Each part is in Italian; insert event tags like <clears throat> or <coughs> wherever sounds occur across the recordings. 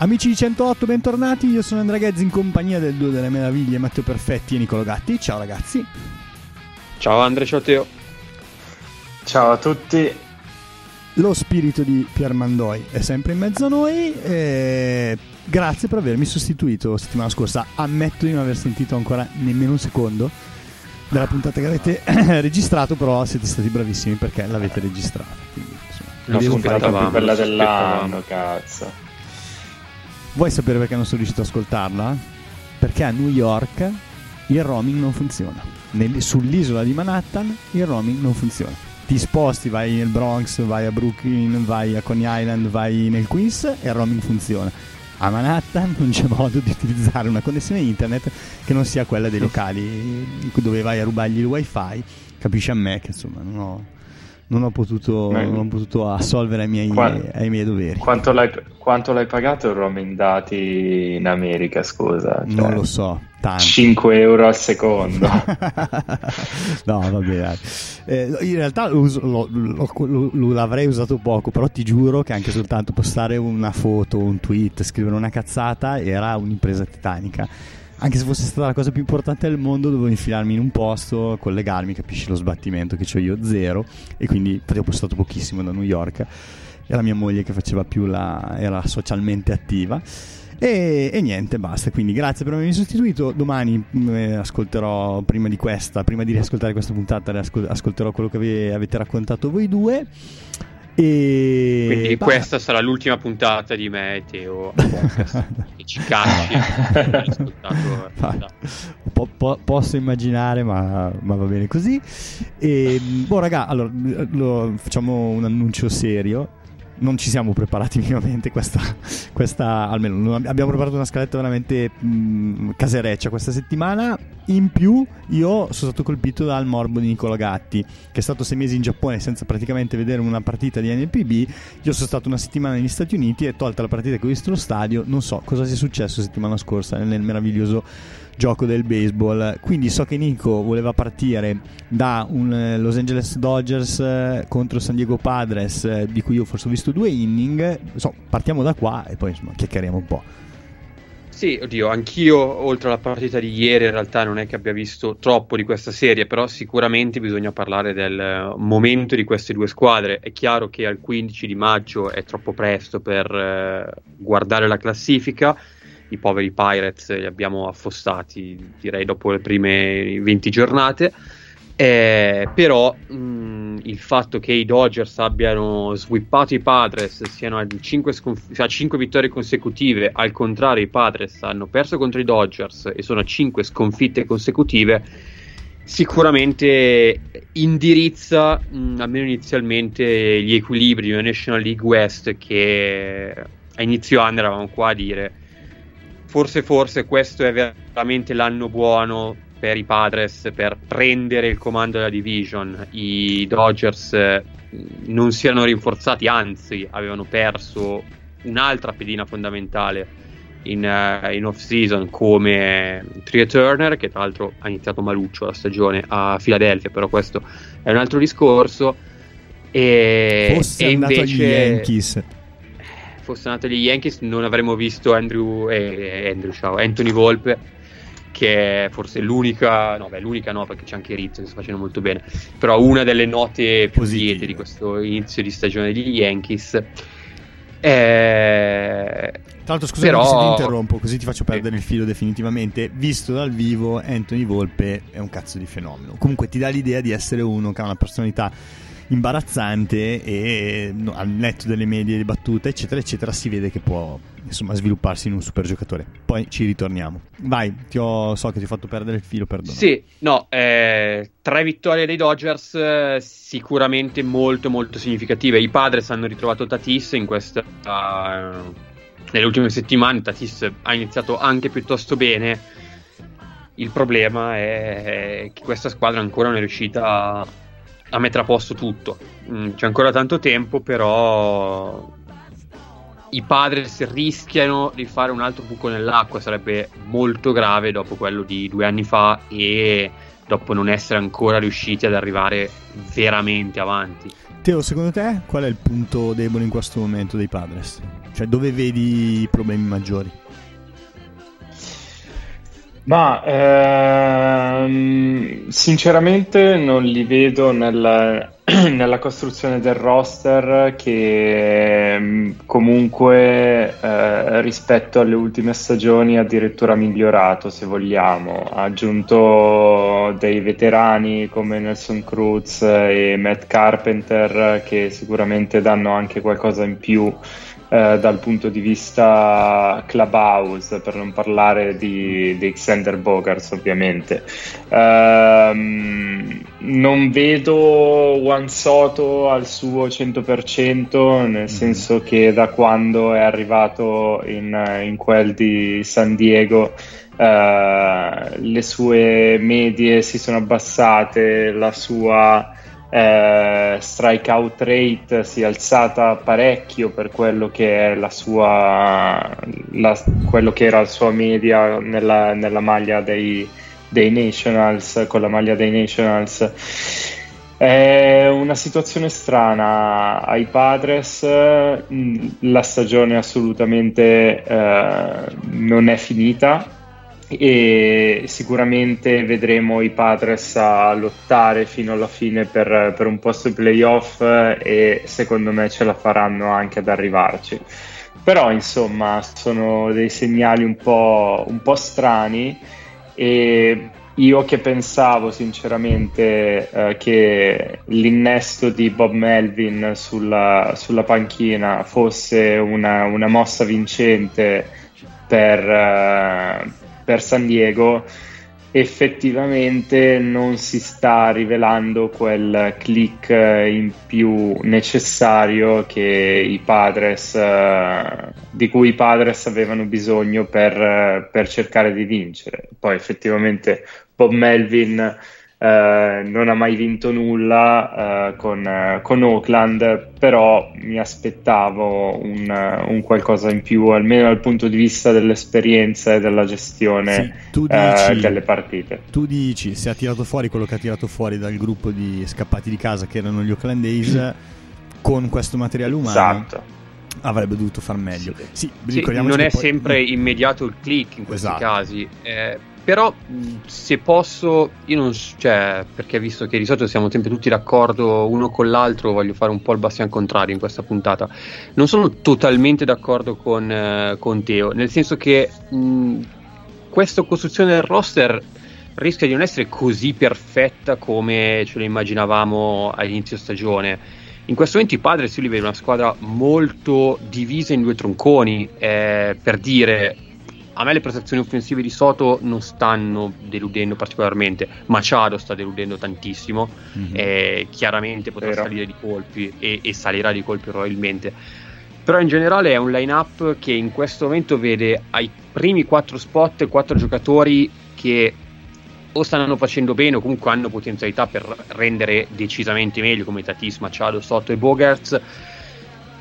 Amici di 108, bentornati. Io sono Andrea Ghezzi in compagnia del duo delle meraviglie Matteo Perfetti e Nicolo Gatti. Ciao ragazzi. Ciao Andrea, ciao Teo. Ciao a tutti. Lo spirito di Pier Mandoi è sempre in mezzo a noi. E... Grazie per avermi sostituito settimana scorsa. Ammetto di non aver sentito ancora nemmeno un secondo della puntata che avete <coughs> registrato, però siete stati bravissimi perché l'avete registrata. Quindi, insomma, non aspettavamo più quella dell'anno, cazzo. Vuoi sapere perché non sono riuscito ad ascoltarla? Perché a New York il roaming non funziona. Nel, sull'isola di Manhattan il roaming non funziona. Ti sposti, vai nel Bronx, vai a Brooklyn, vai a Coney Island, vai nel Queens e il roaming funziona. A Manhattan non c'è modo di utilizzare una connessione internet che non sia quella dei locali dove vai a rubargli il wifi. Capisci a me che insomma non ho non ho potuto, non ho potuto assolvere ai miei, Qua, ai miei doveri. Quanto l'hai, quanto l'hai, pagato il roaming dati in America, scusa? Cioè, non lo so, tanto. 5 euro al secondo. <laughs> no, vabbè. Eh, in realtà lo, lo, lo, lo, l'avrei usato poco, però ti giuro che anche soltanto postare una foto, un tweet, scrivere una cazzata era un'impresa titanica anche se fosse stata la cosa più importante del mondo, dovevo infilarmi in un posto, collegarmi, capisci lo sbattimento che ho io, zero. E quindi ho postato pochissimo da New York. Era mia moglie che faceva più la. era socialmente attiva. E, e, niente, basta. Quindi grazie per avermi sostituito. Domani mm, eh, ascolterò prima di questa, prima di riascoltare questa puntata, ascolterò quello che avete raccontato voi due. E... Quindi bah. questa sarà l'ultima puntata di me e Teo che ci cacci. po- po- posso immaginare, ma, ma, va bene così. E, boh, raga, allora lo, facciamo un annuncio serio non ci siamo preparati <laughs> minimamente questa, questa almeno abbiamo preparato una scaletta veramente mh, casereccia questa settimana. In più io sono stato colpito dal morbo di Nicola Gatti che è stato sei mesi in Giappone senza praticamente vedere una partita di NPB io sono stato una settimana negli Stati Uniti e tolta la partita che ho visto allo stadio non so cosa sia successo settimana scorsa nel meraviglioso gioco del baseball. Quindi so che Nico voleva partire da un eh, Los Angeles Dodgers eh, contro San Diego Padres, eh, di cui io forse ho visto due inning. So, partiamo da qua e poi insomma chiacchieriamo un po'. Sì, oddio, anch'io oltre alla partita di ieri in realtà non è che abbia visto troppo di questa serie, però sicuramente bisogna parlare del momento di queste due squadre. È chiaro che al 15 di maggio è troppo presto per eh, guardare la classifica, i poveri Pirates li abbiamo affossati direi dopo le prime 20 giornate. Eh, però mh, il fatto che i Dodgers abbiano swippato i Padres siano a 5, sconf- a 5 vittorie consecutive, al contrario i Padres hanno perso contro i Dodgers e sono a 5 sconfitte consecutive, sicuramente indirizza, mh, almeno inizialmente, gli equilibri della National League West che a inizio anno eravamo qua a dire forse forse questo è veramente l'anno buono per i Padres per prendere il comando della division. I Dodgers eh, non si erano rinforzati, anzi avevano perso un'altra pedina fondamentale in, uh, in off-season come Tria Turner, che tra l'altro ha iniziato maluccio la stagione a Philadelphia, però questo è un altro discorso. E, Fosse e invece... agli Yankees fosse andato agli Yankees non avremmo visto Andrew, eh, Andrew ciao, Anthony Volpe che è forse l'unica, no, beh, l'unica no, perché c'è anche Rizzo che sta facendo molto bene, però una delle note più liete di questo inizio di stagione degli Yankees. Eh, Tra l'altro, scusa però... se ti interrompo, così ti faccio perdere il filo definitivamente. Visto dal vivo, Anthony Volpe è un cazzo di fenomeno. Comunque ti dà l'idea di essere uno che ha una personalità imbarazzante e al netto delle medie di battuta eccetera eccetera si vede che può insomma svilupparsi in un super giocatore poi ci ritorniamo. Vai ho, so che ti ho fatto perdere il filo perdono sì no eh, tre vittorie dei Dodgers sicuramente molto molto significative. I Padres hanno ritrovato Tatis in questa uh, nelle ultime settimane. Tatis ha iniziato anche piuttosto bene. Il problema è che questa squadra ancora non è riuscita a, a a posto tutto. Mm, c'è ancora tanto tempo, però i Padres rischiano di fare un altro buco nell'acqua, sarebbe molto grave dopo quello di due anni fa e dopo non essere ancora riusciti ad arrivare veramente avanti. Teo, secondo te qual è il punto debole in questo momento dei Padres? Cioè dove vedi i problemi maggiori? Ma ehm, sinceramente non li vedo nella, <clears throat> nella, costruzione del roster che ehm, comunque eh, rispetto alle ultime stagioni addirittura migliorato se vogliamo. Ha aggiunto dei veterani come Nelson Cruz e Matt Carpenter che sicuramente danno anche qualcosa in più eh, dal punto di vista clubhouse, per non parlare di, di Xander Bogarts ovviamente. Um, non vedo Juan Soto al suo 100%, nel mm. senso che da quando è arrivato in, in quel di San Diego uh, le sue medie si sono abbassate, la sua eh, strikeout rate si è alzata parecchio per quello che è la sua la, quello che era la sua media nella, nella maglia dei, dei Nationals con la maglia dei Nationals. È una situazione strana ai Padres, la stagione assolutamente eh, non è finita, e sicuramente vedremo i Padres a lottare fino alla fine per, per un posto di playoff e secondo me ce la faranno anche ad arrivarci. Però insomma sono dei segnali un po', un po strani e io che pensavo sinceramente eh, che l'innesto di Bob Melvin sulla, sulla panchina fosse una, una mossa vincente per, eh, per San Diego effettivamente non si sta rivelando quel click in più necessario che i Padres uh, di cui i Padres avevano bisogno per, per cercare di vincere. Poi effettivamente Bob Melvin eh, non ha mai vinto nulla eh, con, eh, con, Oakland, però mi aspettavo un, un, qualcosa in più, almeno dal punto di vista dell'esperienza e della gestione sì, eh, dici, delle partite. Tu dici, se ha tirato fuori quello che ha tirato fuori dal gruppo di scappati di casa che erano gli Oakland A's, <clears throat> con questo materiale umano. Esatto avrebbe dovuto far meglio. Sì, sì non è poi... sempre immediato il click in questi esatto. casi. Eh, però se posso, io non cioè, perché visto che di solito siamo sempre tutti d'accordo uno con l'altro, voglio fare un po' il bastian contrario in questa puntata. Non sono totalmente d'accordo con, eh, con Teo, nel senso che questa costruzione del roster rischia di non essere così perfetta come ce lo immaginavamo all'inizio stagione. In questo momento i Padres io li una squadra molto divisa in due tronconi, eh, per dire a me le prestazioni offensive di Soto non stanno deludendo particolarmente. Machado sta deludendo tantissimo. Mm-hmm. Eh, chiaramente potrà Vero. salire di colpi e, e, salirà di colpi probabilmente. Però in generale è un line-up che in questo momento vede ai primi quattro spot quattro giocatori che o stanno facendo bene o comunque hanno potenzialità per rendere decisamente meglio come Tatis, Machado, Soto e Bogarts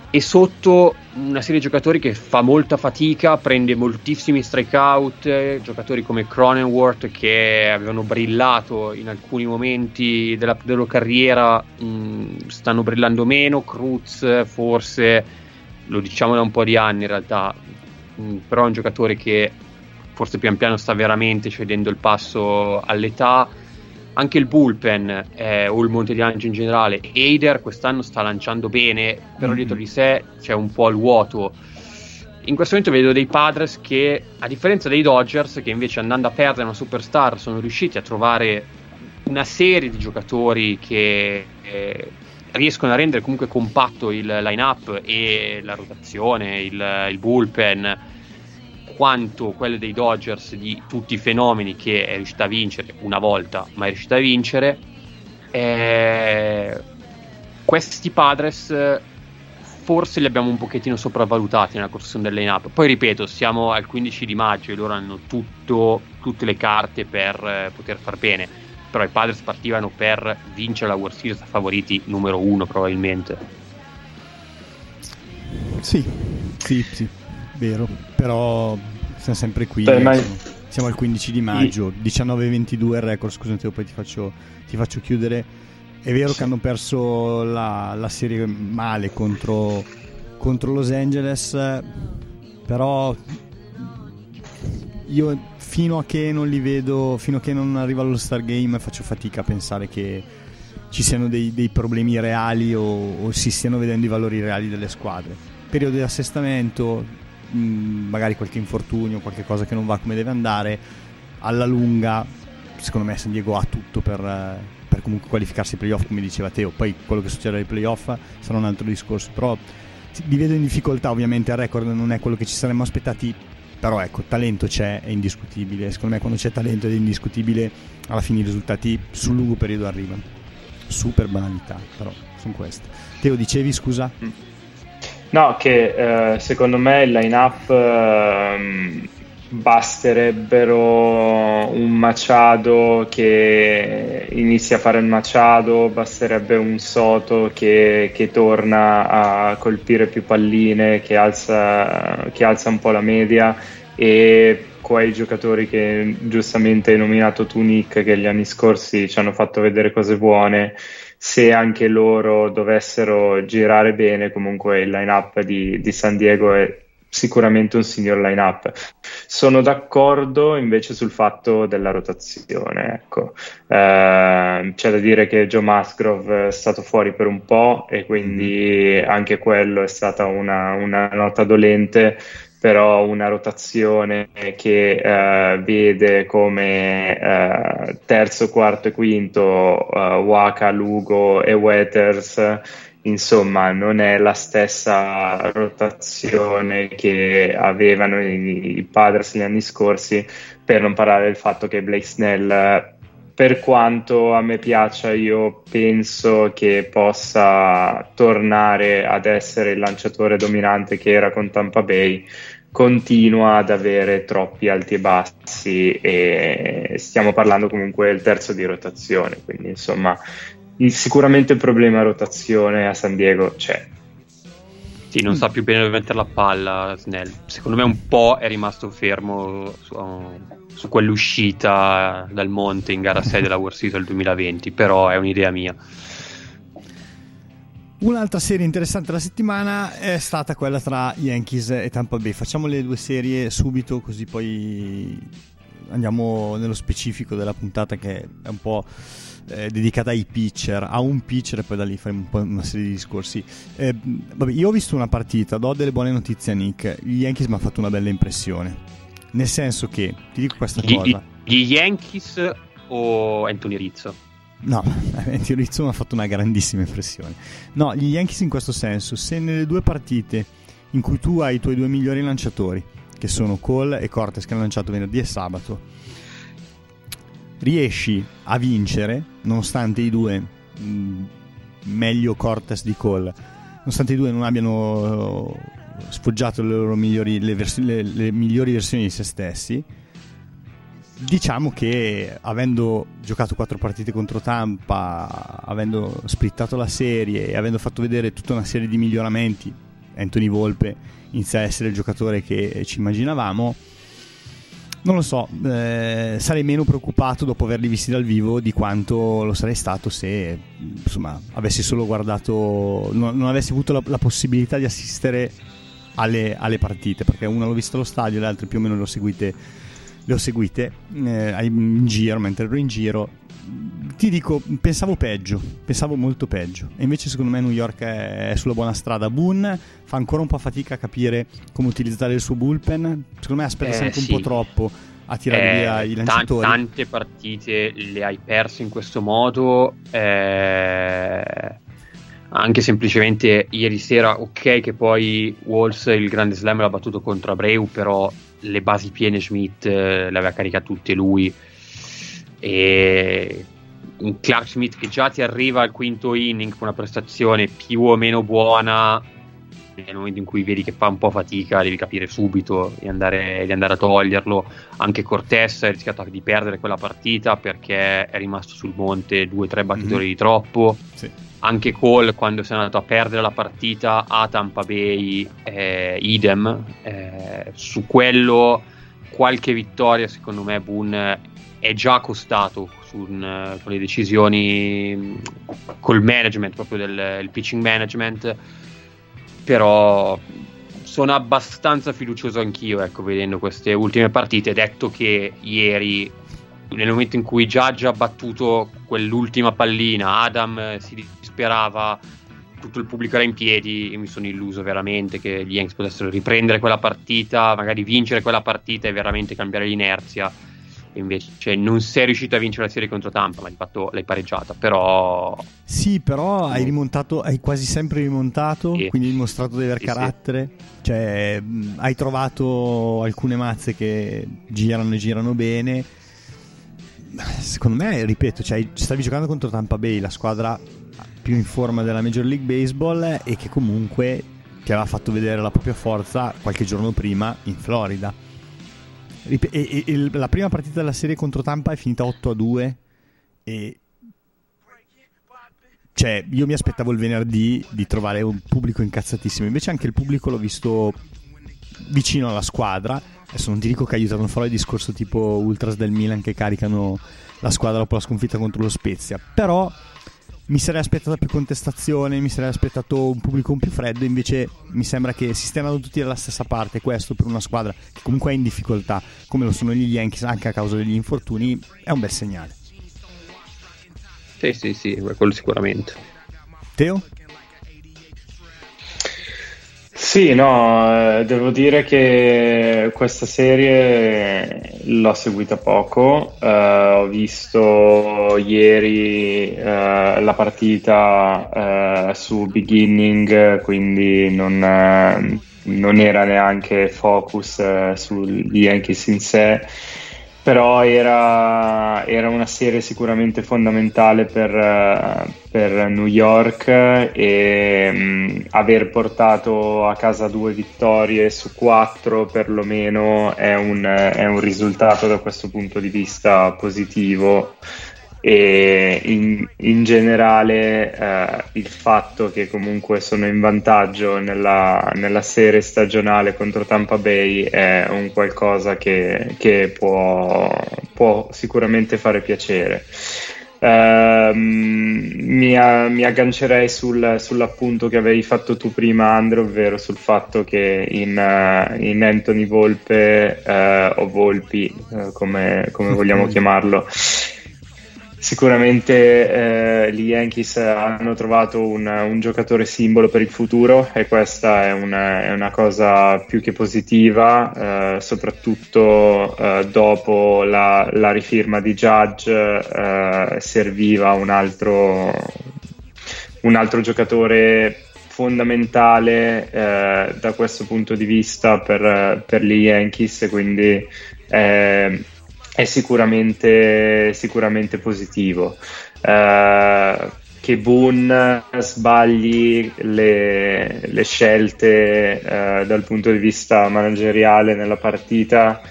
e sotto una serie di giocatori che fa molta fatica, prende moltissimi strikeout, eh, giocatori come Cronenworth che avevano brillato in alcuni momenti della, della loro carriera mh, mm, stanno brillando meno, Cruz forse lo diciamo da un po' di anni in realtà, mh, mm, però è un giocatore che forse pian piano sta veramente cedendo il passo all'età anche il bullpen eh, o il Monte di Angelo in generale, Eider quest'anno sta lanciando bene, però mm-hmm. dietro di sé c'è un po' il vuoto. In questo momento vedo dei Padres che, a differenza dei Dodgers, che invece andando a perdere una superstar sono riusciti a trovare una serie di giocatori che, eh, riescono a rendere comunque compatto il line-up e la rotazione, il, il bullpen, quanto quelle dei Dodgers di tutti i fenomeni che è riuscita a vincere una volta, ma è riuscita a vincere. Eh, questi Padres forse li abbiamo un pochettino sopravvalutati nella costruzione del line-up. Poi ripeto, siamo al 15 di maggio e loro hanno tutto, tutte le carte per eh, poter far bene. Però i Padres partivano per vincere la World Series favoriti numero uno probabilmente. Sì, sì, sì, vero. Però siamo sempre qui. Beh, ma... siamo, al 15 di maggio, 19-22 il record. Scusate, poi ti faccio, ti faccio chiudere è vero che hanno perso la, la serie male contro, contro, Los Angeles, però io fino a che non li vedo, fino a che non arriva allo Star Game faccio fatica a pensare che ci siano dei, dei problemi reali o, o, si stiano vedendo i valori reali delle squadre. Periodo di assestamento, mh, magari qualche infortunio, qualche cosa che non va come deve andare, alla lunga secondo me San Diego ha tutto per per comunque qualificarsi ai playoff come diceva Teo. Poi quello che succederà ai playoff sarà un altro discorso però li vedo in difficoltà ovviamente il record non è quello che ci saremmo aspettati però ecco talento c'è è indiscutibile. Secondo me quando c'è talento ed è indiscutibile alla fine i risultati sul lungo periodo arrivano. Super banalità però sono queste. Teo dicevi scusa no che eh, secondo me il line up eh, basterebbero un Machado che inizia a fare il Machado, basterebbe un Soto che, che torna a colpire più palline, che alza, che alza un po' la media e quei giocatori che giustamente hai nominato tu Nick che gli anni scorsi ci hanno fatto vedere cose buone se anche loro dovessero girare bene comunque il line up di, di San Diego è sicuramente un signor line-up. Sono d'accordo invece sul fatto della rotazione. Ecco. Eh, c'è da dire che Joe Musgrove è stato fuori per un po' e quindi mm-hmm. anche quello è stata una, una nota dolente però una rotazione che eh, vede come eh, terzo, quarto e quinto eh, Waka, Lugo e Wethers insomma non è la stessa rotazione che avevano i, i Padres gli anni scorsi, per non parlare del fatto che Blake Snell, per quanto a me piaccia, io penso che possa tornare ad essere il lanciatore dominante che era con Tampa Bay continua ad avere troppi alti e bassi e stiamo parlando comunque del terzo di rotazione quindi insomma sicuramente il problema rotazione a San Diego c'è. Sì, non sa più bene dove mettere la palla Snell. Secondo me un po' è rimasto fermo su, su quell'uscita dal monte in gara 6 <laughs> della World Series del 2020, però è un'idea mia. Un'altra serie interessante della settimana è stata quella tra Yankees e Tampa Bay. Facciamo le due serie subito così poi andiamo nello specifico della puntata che è un po' eh, dedicata ai pitcher, a un pitcher e poi da lì faremo un po' una serie di discorsi. Eh, vabbè, io ho visto una partita, do delle buone notizie a Nick, gli Yankees mi hanno fatto una bella impressione. Nel senso che, ti dico questa gli, cosa. Gli Yankees o Anthony Rizzo? No, <laughs> Anthony Rizzo mi ha fatto una grandissima impressione. No, gli Yankees in questo senso, se nelle due partite in cui tu hai i tuoi due migliori lanciatori, che sono Cole e Cortes che hanno lanciato venerdì e sabato, riesci a vincere, nonostante i due, mm, meglio Cortes di Cole, nonostante i due non abbiano sfoggiato le loro migliori, le vers- le, le migliori versioni di se stessi, diciamo che avendo giocato quattro partite contro Tampa, avendo splittato la serie e avendo fatto vedere tutta una serie di miglioramenti, Anthony Volpe inizia a essere il giocatore che ci immaginavamo non lo so, eh, sarei meno preoccupato dopo averli visti dal vivo di quanto lo sarei stato se insomma, avessi solo guardato, non, non avessi avuto la, la, possibilità di assistere alle, alle, partite, perché una l'ho vista allo stadio, le altre più o meno le ho seguite, le ho seguite eh, in giro, mentre ero in giro. Ti dico, pensavo peggio, pensavo molto peggio. E invece secondo me New York è, è sulla buona strada. Boone fa ancora un po' fatica a capire come utilizzare il suo bullpen. Secondo me aspetta eh, sempre sì. un po' troppo a tirare eh, via i lanciatori. T- tante partite le hai perse in questo modo. Eh... anche semplicemente ieri sera, ok che poi Walls il grande slam l'ha battuto contro Abreu, però le basi piene Schmidt eh, le aveva caricate tutte lui e un Clark Schmidt che già ti arriva al quinto inning con una prestazione più o meno buona nel momento in cui vedi che fa un po' fatica devi capire subito di andare, di andare a toglierlo anche Cortés ha rischiato di perdere quella partita perché è rimasto sul monte due o tre battitori mm-hmm. di troppo sì. anche Cole quando si è andato a perdere la partita a Tampa Bay eh, idem eh, su quello qualche vittoria secondo me Boone è già costato con le decisioni col management proprio del pitching management però sono abbastanza fiducioso anch'io ecco, vedendo queste ultime partite. Detto che ieri nel momento in cui Judge ha battuto quell'ultima pallina Adam si disperava tutto il pubblico era in piedi e mi sono illuso veramente che gli Yankees potessero riprendere quella partita magari vincere quella partita e veramente cambiare l'inerzia invece cioè, non sei riuscito a vincere la serie contro Tampa, ma di fatto l'hai pareggiata. Però. Sì, però hai rimontato, hai quasi sempre rimontato, sì. quindi hai dimostrato di avere sì, carattere. Sì. Cioè, hai trovato alcune mazze che girano e girano bene. Secondo me, ripeto, cioè, stavi giocando contro Tampa Bay, la squadra più in forma della Major League Baseball e che comunque ti aveva fatto vedere la propria forza qualche giorno prima in Florida e, e, e, la prima partita della serie contro Tampa è finita 8 a 2 e cioè io mi aspettavo il venerdì di trovare un pubblico incazzatissimo. Invece anche il pubblico l'ho visto vicino alla squadra. Adesso non ti dico che ha aiutato a il discorso tipo Ultras del Milan che caricano la squadra dopo la sconfitta contro lo Spezia. Però mi sarei aspettato più contestazione, mi sarei aspettato un pubblico un più freddo, invece mi sembra che si stiano tutti dalla stessa parte, questo per una squadra che comunque è in difficoltà, come lo sono gli Yankees anche a causa degli infortuni, è un bel segnale. Sì, sì, sì, quello sicuramente. Teo? Sì, no, eh, devo dire che questa serie l'ho seguita poco, uh, ho visto ieri uh, la partita uh, su Beginning, quindi non, non era neanche focus sugli Yankees in sé però era, era, una serie sicuramente fondamentale per, per New York e mm, aver portato a casa due vittorie su quattro perlomeno è un, è un risultato da questo punto di vista positivo e in, in generale eh, il fatto che comunque sono in vantaggio nella, nella, serie stagionale contro Tampa Bay è un qualcosa che, che può, può, sicuramente fare piacere. Uh, mi, mi, aggancerei sul, sull'appunto che avevi fatto tu prima, Andrea, ovvero sul fatto che in, uh, in Anthony Volpe uh, o Volpi, come, come vogliamo <laughs> chiamarlo, Sicuramente eh, gli Yankees hanno trovato un, un, giocatore simbolo per il futuro e questa è una, è una cosa più che positiva, eh, soprattutto eh, dopo la, la, rifirma di Judge eh, serviva un altro, un altro giocatore fondamentale eh, da questo punto di vista per, per gli Yankees, quindi eh, è sicuramente, sicuramente positivo. Uh, che Boone sbagli le, le scelte uh, dal punto di vista manageriale nella partita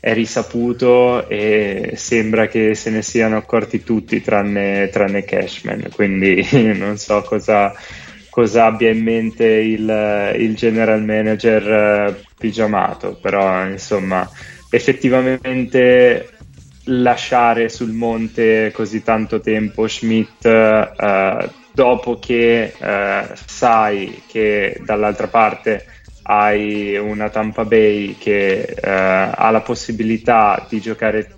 è risaputo e sembra che se ne siano accorti tutti tranne, tranne Cashman, quindi <laughs> non so cosa, cosa abbia in mente il, il general manager uh, pigiamato, però insomma effettivamente lasciare sul monte così tanto tempo Schmidt eh, dopo che eh, sai che dall'altra parte hai una Tampa Bay che eh, ha la possibilità di giocare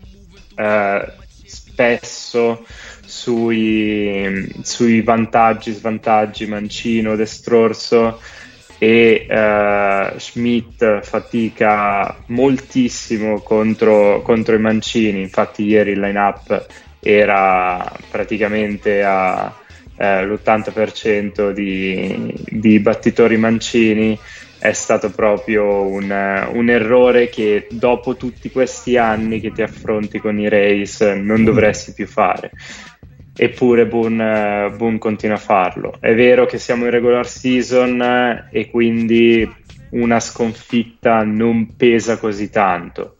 eh, spesso sui, sui vantaggi, svantaggi, mancino, destrorso e uh, Schmidt fatica moltissimo contro, contro, i mancini, infatti ieri il line-up era praticamente a eh, l'80% di, di, battitori mancini. È stato proprio un, un, errore che dopo tutti questi anni che ti affronti con i race non dovresti più fare eppure Boone, Boone continua a farlo. È vero che siamo in regular season e quindi una sconfitta non pesa così tanto,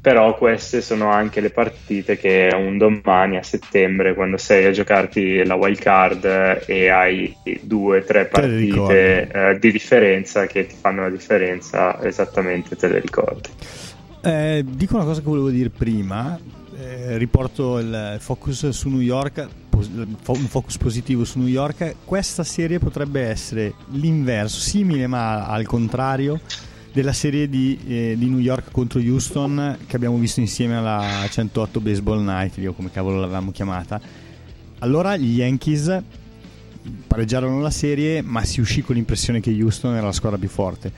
però queste sono anche le partite che un domani a settembre, quando sei a giocarti la wild card e hai due o tre partite eh, di differenza che ti fanno la differenza, esattamente te le ricordi. Eh, dico una cosa che volevo dire prima, eh, riporto il focus su New York, un focus positivo su New York. Questa serie potrebbe essere l'inverso, simile ma al contrario della serie di, eh, di, New York contro Houston che abbiamo visto insieme alla 108 Baseball Night, o come cavolo l'avevamo chiamata. Allora gli Yankees pareggiarono la serie, ma si uscì con l'impressione che Houston era la squadra più forte.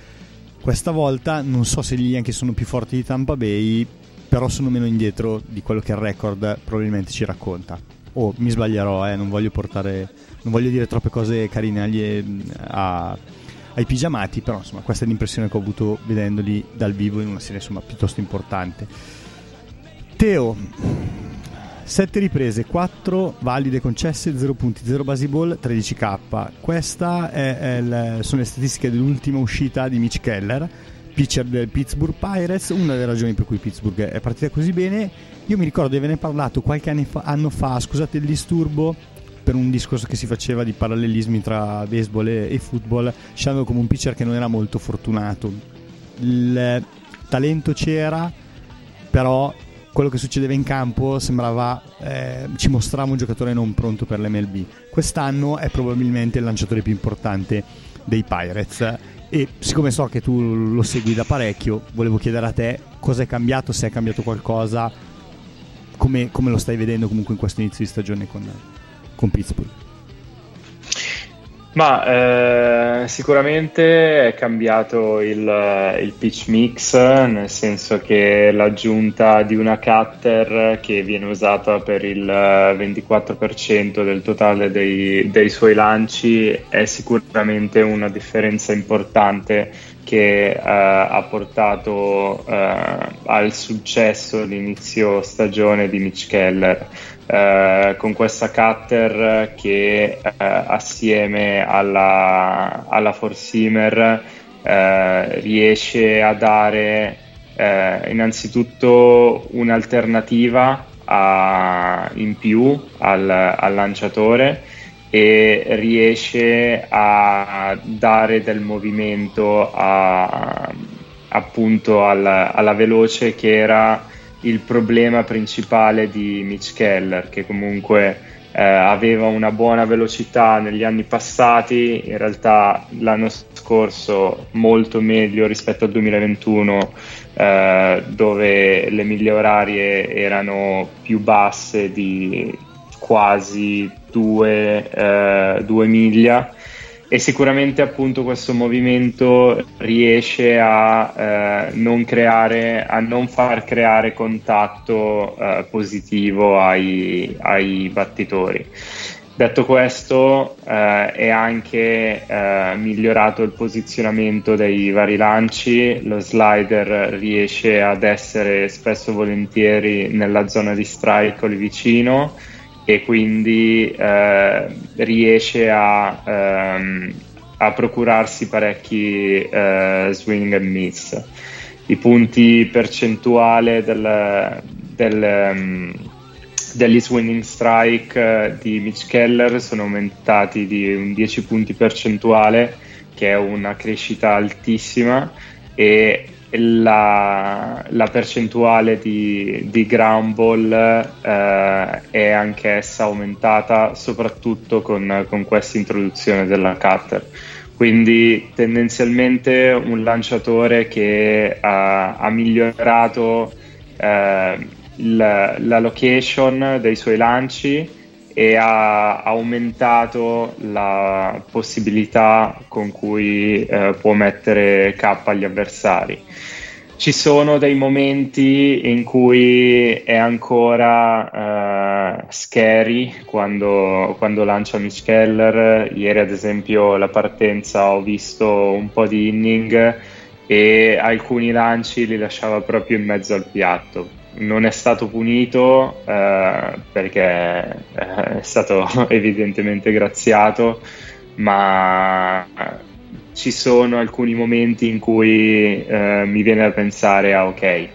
Questa volta non so se gli Yankees sono più forti di Tampa Bay, però sono meno indietro di quello che il record probabilmente ci racconta. O oh, mi sbaglierò, eh, non voglio portare non voglio dire troppe cose carine agli, a, ai pigiamati, però insomma questa è l'impressione che ho avuto vedendoli dal vivo in una serie insomma piuttosto importante. Teo, 7 riprese, 4 valide concesse, 0 punti, 0 basi ball, 13k. Queste sono le statistiche dell'ultima uscita di Mitch Keller pitcher del Pittsburgh Pirates, una delle ragioni per cui Pittsburgh è partita così bene. Io mi ricordo di averne parlato qualche fa, anno fa, scusate il disturbo, per un discorso che si faceva di parallelismi tra baseball e, e football, scegliendo come un pitcher che non era molto fortunato. Il talento c'era, però quello che succedeva in campo sembrava eh, ci mostrava un giocatore non pronto per l'MLB. Quest'anno è probabilmente il lanciatore più importante dei Pirates e siccome so che tu lo segui da parecchio, volevo chiedere a te cosa è cambiato, se è cambiato qualcosa, come, come lo stai vedendo comunque in questo inizio di stagione con, con Pittsburgh. Ma eh, sicuramente è cambiato il, il, pitch mix, nel senso che l'aggiunta di una cutter che viene usata per il 24% del totale dei, dei suoi lanci è sicuramente una differenza importante che eh, ha portato eh, al successo l'inizio stagione di Mitch Keller. Eh, con questa cutter che eh, assieme alla, alla Forsimer eh, riesce a dare eh, innanzitutto un'alternativa a, in più al, al lanciatore e riesce a dare del movimento a, appunto alla, alla veloce che era il problema principale di Mitch Keller, che comunque eh, aveva una buona velocità negli anni passati, in realtà l'anno scorso molto meglio rispetto al 2021, eh, dove le miglia orarie erano più basse di quasi due, eh, due miglia e sicuramente appunto questo movimento riesce a, eh, non, creare, a non far creare contatto eh, positivo ai, ai, battitori. Detto questo, eh, è anche eh, migliorato il posizionamento dei vari lanci, lo slider riesce ad essere spesso volentieri nella zona di strike lì vicino e quindi eh, riesce a, ehm, a, procurarsi parecchi eh, swing and miss. I punti percentuale del, del, um, degli swinging strike eh, di Mitch Keller sono aumentati di un 10 punti percentuale, che è una crescita altissima, e la, la percentuale di, di ground ball eh, è anch'essa aumentata soprattutto con, con questa introduzione della cutter. Quindi tendenzialmente un lanciatore che ha, ha migliorato eh, la, la, location dei suoi lanci e ha aumentato la possibilità con cui eh, può mettere K agli avversari. Ci sono dei momenti in cui è ancora uh, scary quando, quando, lancia Mitch Keller. Ieri, ad esempio, la partenza ho visto un po' di inning e alcuni lanci li lasciava proprio in mezzo al piatto. Non è stato punito uh, perché è stato <laughs> evidentemente graziato, ma ci sono alcuni momenti in cui uh, mi viene da pensare, ah ok,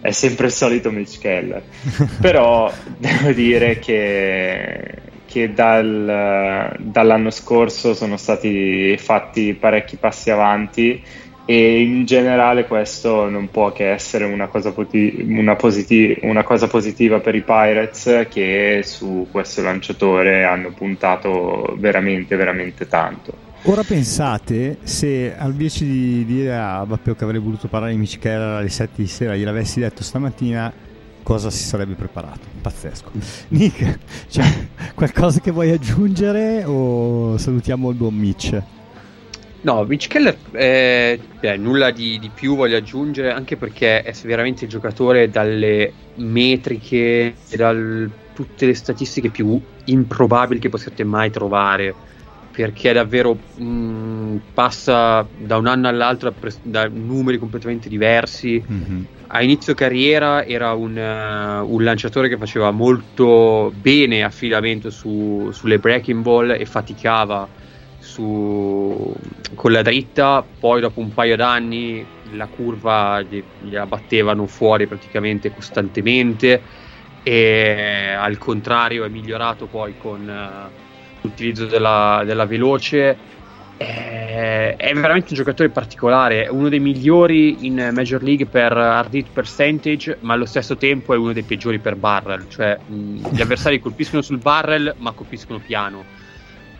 è sempre il solito Mitch Keller. <laughs> Però devo dire che, che dal, dall'anno scorso sono stati fatti parecchi passi avanti e in generale questo non può che essere una cosa, poti- una, positi- una cosa, positiva per i Pirates che su questo lanciatore hanno puntato veramente veramente tanto. Ora pensate se invece di dire a Bappeo che avrei voluto parlare di Michela alle 7 di sera gliel'avessi detto stamattina cosa si sarebbe preparato. Pazzesco. <laughs> Nick, cioè, qualcosa che vuoi aggiungere o salutiamo il buon Mitch? No, Mitch Keller eh, beh, nulla di, di, più voglio aggiungere, anche perché è veramente il giocatore dalle metriche e da tutte le statistiche più improbabili che possiate mai trovare perché davvero mh, mm, passa da un anno all'altro da numeri completamente diversi. Mm-hmm. A inizio carriera era un, uh, un, lanciatore che faceva molto bene affidamento su, sulle breaking ball e faticava su, con la dritta, poi dopo un paio d'anni la curva gli, gliela battevano fuori praticamente costantemente e al contrario è migliorato poi con... Uh, l'utilizzo della, della veloce. È, è, veramente un giocatore particolare, è uno dei migliori in Major League per hard hit percentage, ma allo stesso tempo è uno dei peggiori per barrel, cioè mh, gli avversari colpiscono sul barrel ma colpiscono piano.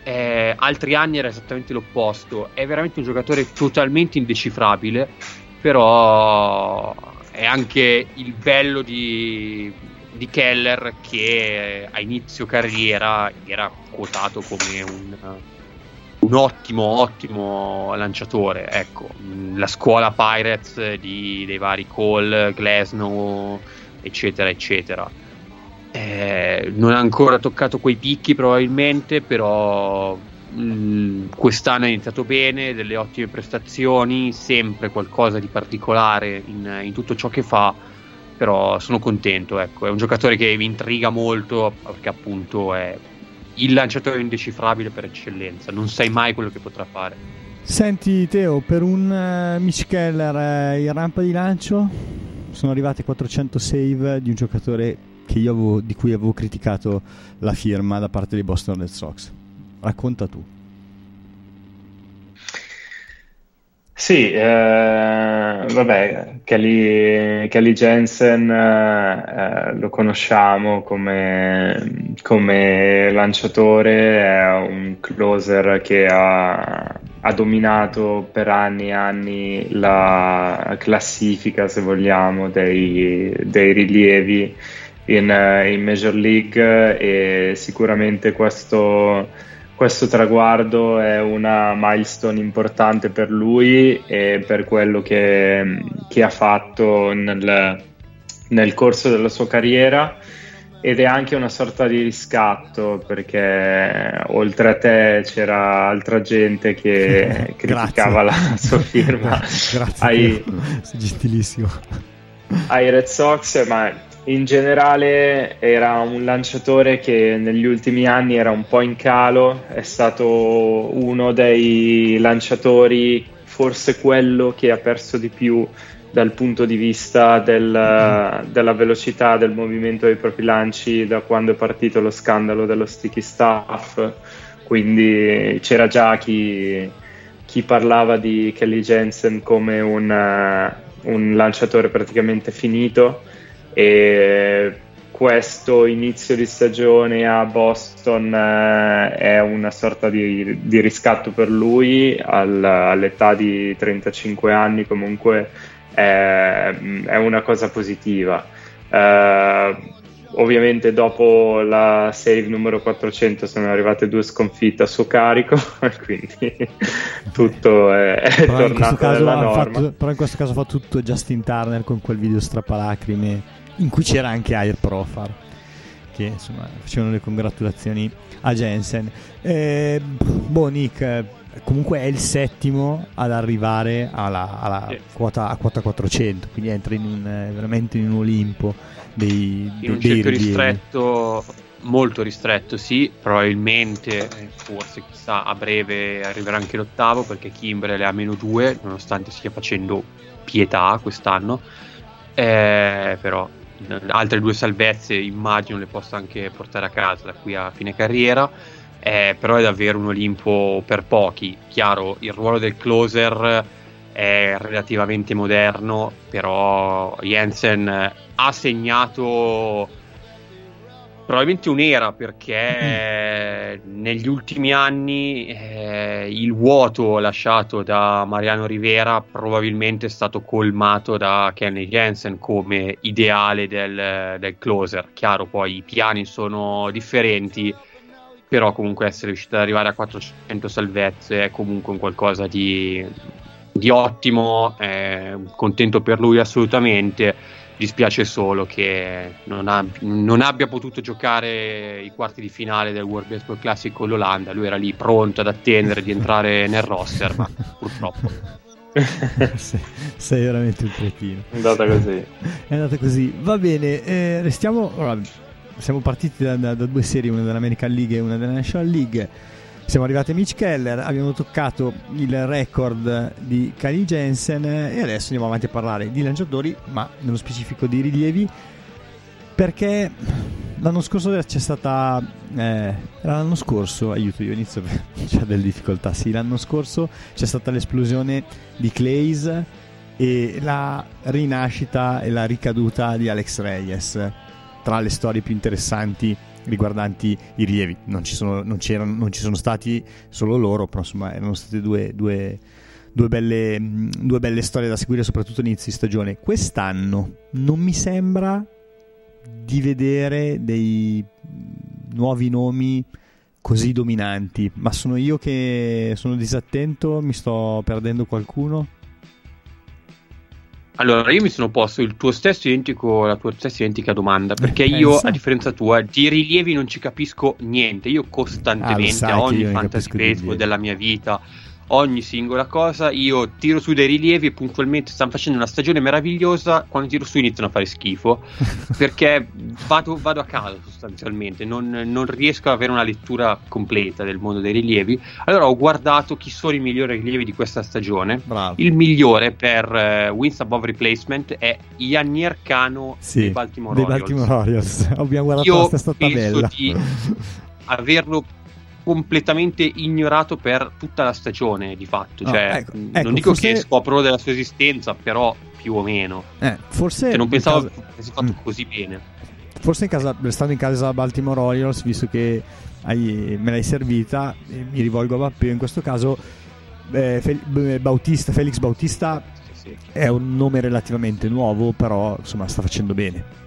Eh, altri anni era esattamente l'opposto, è veramente un giocatore totalmente indecifrabile, però è anche il bello di, di Keller che a inizio carriera era quotato come un, un ottimo, ottimo lanciatore. Ecco, la scuola Pirates di, dei vari Cole, Glasnow, eccetera, eccetera. Eh, non ha ancora toccato quei picchi probabilmente, però mh, quest'anno è iniziato bene, delle ottime prestazioni, sempre qualcosa di particolare in, in tutto ciò che fa però sono contento, ecco. è un giocatore che mi intriga molto perché appunto è il lanciatore indecifrabile per eccellenza, non sai mai quello che potrà fare. Senti Teo, per un uh, Mitch Keller uh, in rampa di lancio sono arrivate 400 save di un giocatore avevo, di cui avevo criticato la firma da parte dei Boston Red Sox. Racconta tu. Sì, eh, vabbè, Kelly, Kelly Jensen eh, lo conosciamo come, come, lanciatore, è un closer che ha, ha, dominato per anni e anni la classifica, se vogliamo, dei, dei rilievi in, in Major League e sicuramente questo questo traguardo è una milestone importante per lui e per quello che, che ha fatto nel, nel, corso della sua carriera. Ed è anche una sorta di riscatto perché oltre a te c'era altra gente che <laughs> criticava la sua firma. <laughs> Grazie, ai, gentilissimo. Ai Red Sox ma in generale era un lanciatore che negli ultimi anni era un po' in calo, è stato uno dei lanciatori, forse quello che ha perso di più dal punto di vista del, della velocità del movimento dei propri lanci da quando è partito lo scandalo dello sticky staff, quindi c'era già chi, chi parlava di Kelly Jensen come un, un lanciatore praticamente finito e questo inizio di stagione a Boston eh, è una sorta di, di riscatto per lui al, all'età di 35 anni comunque è, è una cosa positiva. Eh, ovviamente dopo la save numero 400 sono arrivate due sconfitte a suo carico <laughs> quindi tutto è, è tornato nella norma. fatto, però in questo caso fa tutto Justin Turner con quel video strappalacrime in cui c'era anche Air Profar. che insomma, facevano le congratulazioni a Jensen. Eh, boh, Nick, comunque è il settimo ad arrivare alla, alla sì. quota, a quota 400, quindi entra in un, veramente in un Olimpo dei, in un cerchio ristretto molto ristretto, sì, probabilmente, forse chissà, a breve arriverà anche l'ottavo perché Kimbrel è a meno 2, nonostante stia facendo pietà quest'anno, eh, però altre due salvezze immagino le possa anche portare a casa da qui a fine carriera, eh, però è davvero un Olimpo per pochi, chiaro, il ruolo del closer è relativamente moderno, però Jensen ha segnato probabilmente un'era perché mm. negli ultimi anni eh, il vuoto lasciato da Mariano Rivera probabilmente è stato colmato da Kenny Jensen come ideale del, del closer. Chiaro, poi i piani sono differenti, però comunque essere riuscito ad arrivare a 400 salvezze è comunque un qualcosa di, di ottimo, eh, contento per lui assolutamente dispiace solo che non, ha, non, abbia potuto giocare i quarti di finale del World Baseball Classic con l'Olanda. Lui era lì pronto ad attendere di entrare <laughs> nel roster, ma purtroppo. <laughs> sei, sei, veramente un cretino. È andata così. È andata così. Va bene, eh, restiamo. Allora, siamo partiti da, da, da due serie, una dell'American League e una della National League siamo arrivati a Mitch Keller, abbiamo toccato il record di Kali Jensen e adesso andiamo avanti a parlare di lanciatori, ma nello specifico di rilievi, perché l'anno scorso c'è stata... Eh, l'anno scorso, aiuto io inizio, <laughs> c'è delle difficoltà, sì, l'anno scorso c'è stata l'esplosione di Clays e la rinascita e la ricaduta di Alex Reyes, tra le storie più interessanti riguardanti i rilievi. Non ci sono, non non ci sono stati solo loro, però insomma erano state due, due, due, belle, due belle storie da seguire, soprattutto inizio di stagione. Quest'anno non mi sembra di vedere dei nuovi nomi così dominanti, ma sono io che sono disattento, mi sto perdendo qualcuno? Allora, io mi sono posto il tuo stesso identico, la tua stessa identica domanda, perché eh, io, a differenza tua, di rilievi non ci capisco niente. Io costantemente, ah, a ogni fantasy baseball della mia vita, ogni singola cosa. Io tiro su dei rilievi e puntualmente stanno facendo una stagione meravigliosa. Quando tiro su iniziano a fare schifo <laughs> perché vado, vado, a caso sostanzialmente. Non, non, riesco ad avere una lettura completa del mondo dei rilievi. Allora ho guardato chi sono i migliori rilievi di questa stagione. Bravo. Il migliore per uh, wins above replacement è Yanier Cano sì, dei Baltimore dei Orioles. Baltimore Orioles. Abbiamo guardato Io la stessa tabella. di averlo completamente ignorato per tutta la stagione di fatto. No, cioè, ecco, ecco, non dico forse... che scopro della sua esistenza, però più o meno. Eh, forse cioè, non pensavo casa... avessi fatto mm. così bene. Forse in casa, restando in casa Baltimore Orioles, visto che hai, me l'hai servita, mi rivolgo a Vappio in questo caso. Eh, Fel- Bautista, Felix Bautista sì, sì. è un nome relativamente nuovo, però insomma sta facendo bene.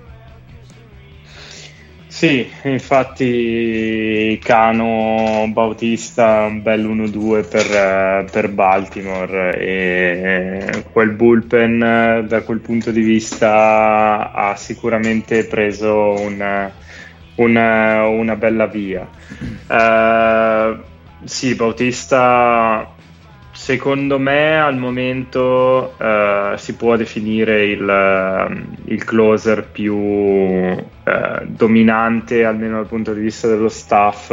Sì, infatti Cano Bautista un bel 1-2 per, per, Baltimore e quel bullpen da quel punto di vista ha sicuramente preso un, una, una bella via. Uh, sì, Bautista Secondo me al momento uh, si può definire il, il closer più uh, dominante, almeno dal punto di vista dello staff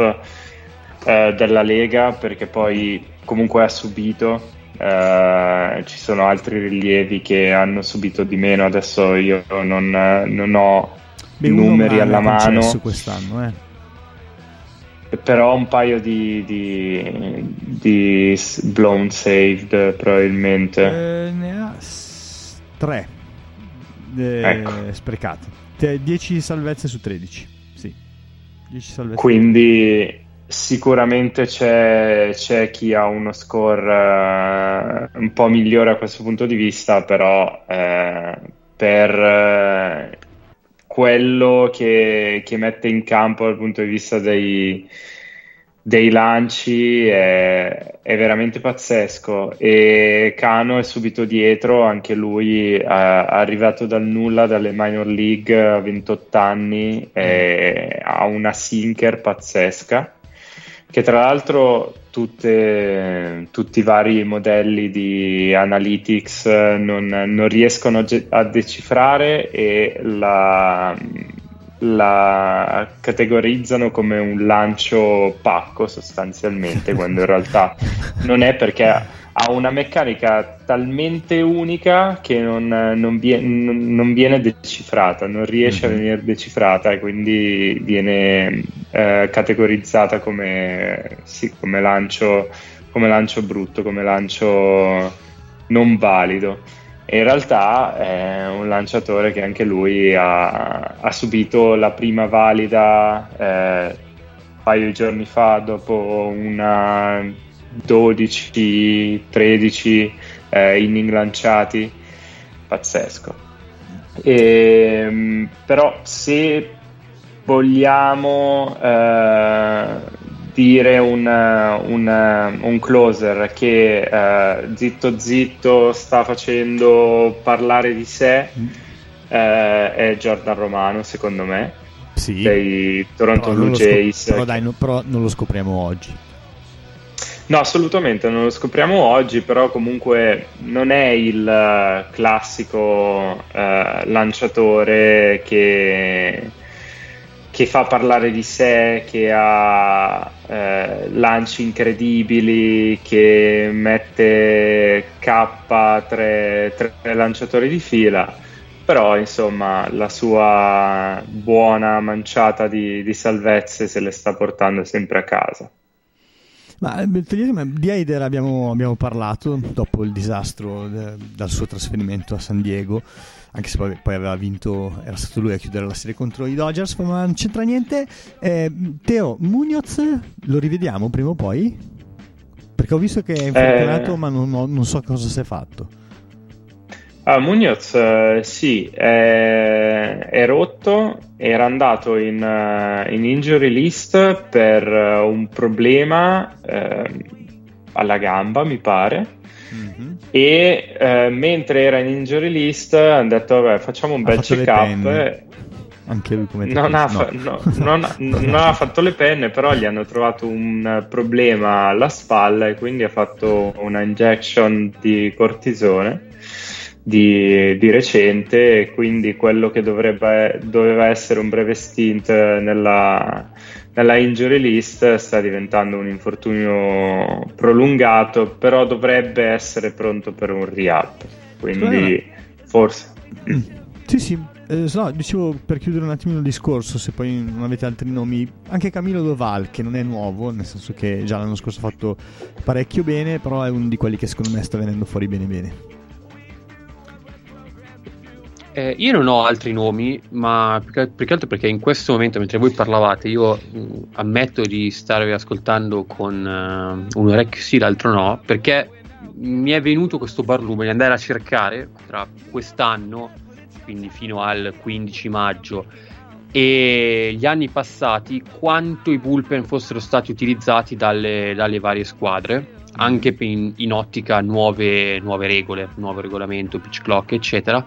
della Lega, perché poi comunque ha subito. ci sono altri rilievi che hanno subito di meno, adesso io non, non ho Beh, numeri alla mano. quest'anno, eh però un paio di, di, di blown saved probabilmente eh, ne ha tre eh, ecco. sprecate 10 salvezze su 13 sì. 10 salvezze. Quindi sicuramente c'è, c'è, chi ha uno score uh, un po' migliore a questo punto di vista però eh, per uh, quello che, che, mette in campo dal punto di vista dei, dei lanci è, è, veramente pazzesco. E Cano è subito dietro, anche lui è arrivato dal nulla, dalle minor league a 28 anni, ha una sinker pazzesca che tra l'altro tutte, tutti i vari modelli di analytics non, non riescono a decifrare e la la categorizzano come un lancio pacco sostanzialmente, <laughs> quando in realtà non è perché ha una meccanica talmente unica che non, non, viene, non viene, decifrata, non riesce a mhm. venire decifrata e quindi viene eh, categorizzata come, sì, come, lancio, come lancio brutto, come lancio non valido in realtà è un lanciatore che anche lui ha, ha subito la prima valida eh, un paio di giorni fa dopo una 12-13 eh, inning lanciati. Pazzesco. E, ehm, però se vogliamo eh, dire un, un, un closer che uh, zitto zitto sta facendo parlare di sé mm. uh, è Jordan Romano secondo me. Sì, dei Toronto Blue Jays scop- però dai no, però non lo scopriamo oggi. No, assolutamente non lo scopriamo oggi, però comunque non è il classico uh, lanciatore che, che fa parlare di sé, che ha eh, lanci incredibili, che mette K tre, tre lanciatori di fila, però insomma la sua buona manciata di, di salvezze se le sta portando sempre a casa. Ma di Eider abbiamo, abbiamo parlato dopo il disastro de, dal suo trasferimento a San Diego anche se poi, poi, aveva vinto, era stato lui a chiudere la serie contro i Dodgers, ma non c'entra niente. Eh, Teo, Munoz lo rivediamo prima o poi? Perché ho visto che è infortunato, eh... ma non, non, so cosa si è fatto. Ah, Munoz uh, sì, è, è, rotto, era andato in, uh, in injury list per uh, un problema alla gamba, mi pare. Mm-hmm. E eh, mentre era in injury list hanno detto vabbè facciamo un ha bel check up anche lui come non ha, fa- no, non, ha, <laughs> non ha, fatto le penne però gli hanno trovato un problema alla spalla e quindi ha fatto una injection di cortisone di, di recente quindi quello che dovrebbe, doveva essere un breve stint nella, nella injury list sta diventando un infortunio prolungato, però dovrebbe essere pronto per un rehab. Quindi forse. <clears throat> Sì, sì. Eh, no, dicevo per chiudere un attimino il discorso, se poi non avete altri nomi, anche Camilo Doval, che non è nuovo, nel senso che già l'anno scorso ha fatto parecchio bene, però è uno di quelli che secondo me sta venendo fuori bene bene. Eh, io non ho altri nomi, ma più che, altro perché in questo momento, mentre voi parlavate, io mh, ammetto di starvi ascoltando con uh, un orecchio sì, l'altro no, perché mi è venuto questo barlume di andare a cercare tra quest'anno, quindi fino al 15 maggio, e gli anni passati, quanto i bullpen fossero stati utilizzati dalle, dalle varie squadre anche in, in ottica nuove, nuove regole, nuovo regolamento, pitch clock, eccetera